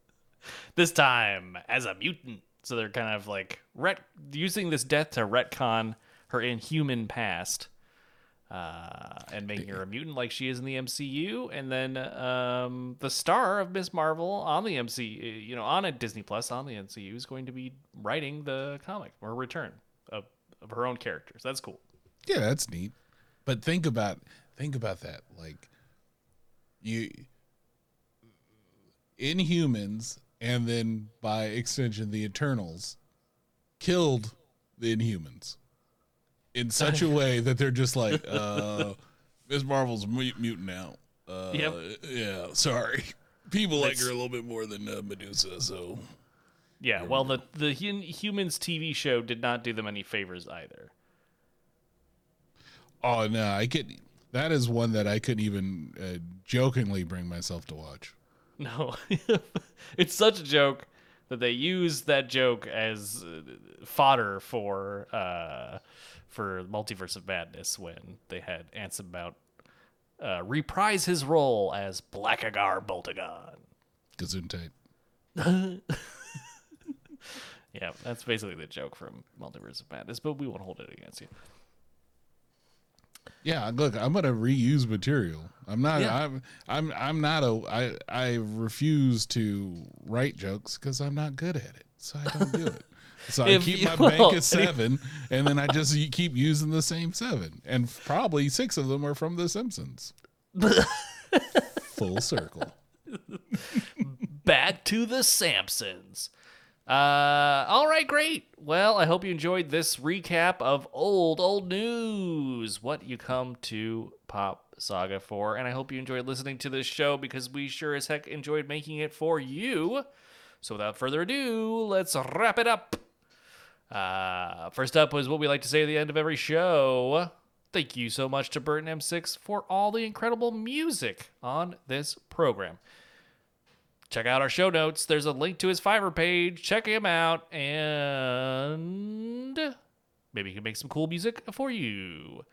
this time as a mutant. So they're kind of like ret- using this death to retcon her inhuman past uh, and making her a mutant like she is in the MCU. And then um, the star of Miss Marvel on the MCU, you know, on a Disney Plus on the MCU is going to be writing the comic or return of, of her own characters. That's cool. Yeah, that's neat. But think about think about that. Like you Inhumans and then by extension the Eternals killed the Inhumans in such a way that they're just like uh Ms. Marvel's mu- mutant now. Uh Yep. yeah, sorry. People like That's- her a little bit more than uh, Medusa, so Yeah, well, the the Humans TV show did not do them any favors either. Oh no, I could. That is one that I couldn't even uh, jokingly bring myself to watch. No, it's such a joke that they use that joke as uh, fodder for uh, for Multiverse of Madness when they had Anson Mount uh, reprise his role as Blackagar Boltagon. Gesundheit. Yeah, that's basically the joke from Multiverse of Madness, but we won't hold it against you. Yeah, look, I'm gonna reuse material. I'm not. Yeah. I'm. I'm. I'm not a. I. I refuse to write jokes because I'm not good at it. So I don't do it. So I keep my bank at seven, and then I just keep using the same seven, and probably six of them are from The Simpsons. Full circle. back to the Simpsons. Uh, all right, great. Well, I hope you enjoyed this recap of old, old news. What you come to Pop Saga for. And I hope you enjoyed listening to this show because we sure as heck enjoyed making it for you. So without further ado, let's wrap it up. Uh, first up was what we like to say at the end of every show. Thank you so much to Burton M6 for all the incredible music on this program check out our show notes. There's a link to his Fiverr page. Check him out, and maybe he can make some cool music for you.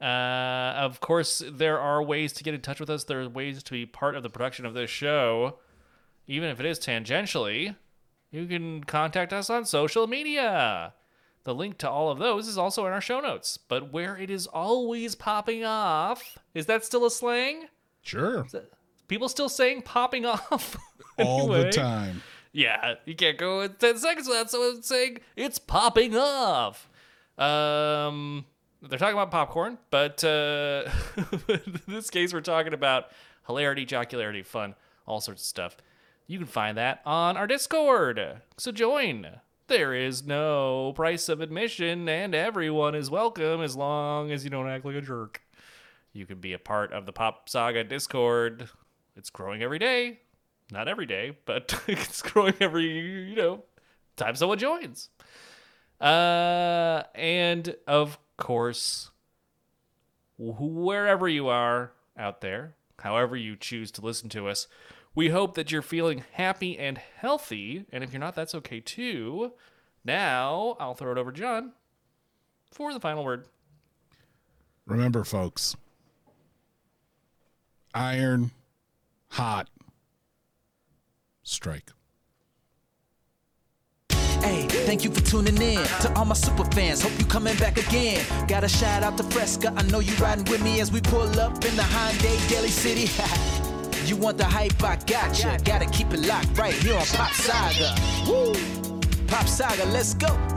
Uh, of course, there are ways to get in touch with us. There are ways to be part of the production of this show, even if it is tangentially. You can contact us on social media. The link to all of those is also in our show notes. But where it is always popping off, is that still a slang? Sure. People still saying popping off All the time. Yeah, you can't go in ten seconds without someone saying it's popping off. Um, they're talking about popcorn, but uh, in this case, we're talking about hilarity, jocularity, fun, all sorts of stuff. You can find that on our Discord. So join. There is no price of admission, and everyone is welcome as long as you don't act like a jerk. You can be a part of the Pop Saga Discord. It's growing every day. Not every day, but it's growing every, you know, time someone joins. Uh, and of course, wherever you are out there, however you choose to listen to us, we hope that you're feeling happy and healthy. And if you're not, that's okay too. Now, I'll throw it over to John for the final word. Remember, folks. Iron, hot, strike. Hey, thank you for tuning in. To all my super fans, hope you coming back again. Got a shout out to Fresca. I know you riding with me as we pull up in the Hyundai Daily City. you want the hype? I gotcha. Gotta keep it locked right here on Pop Saga. Woo! Pop Saga, let's go.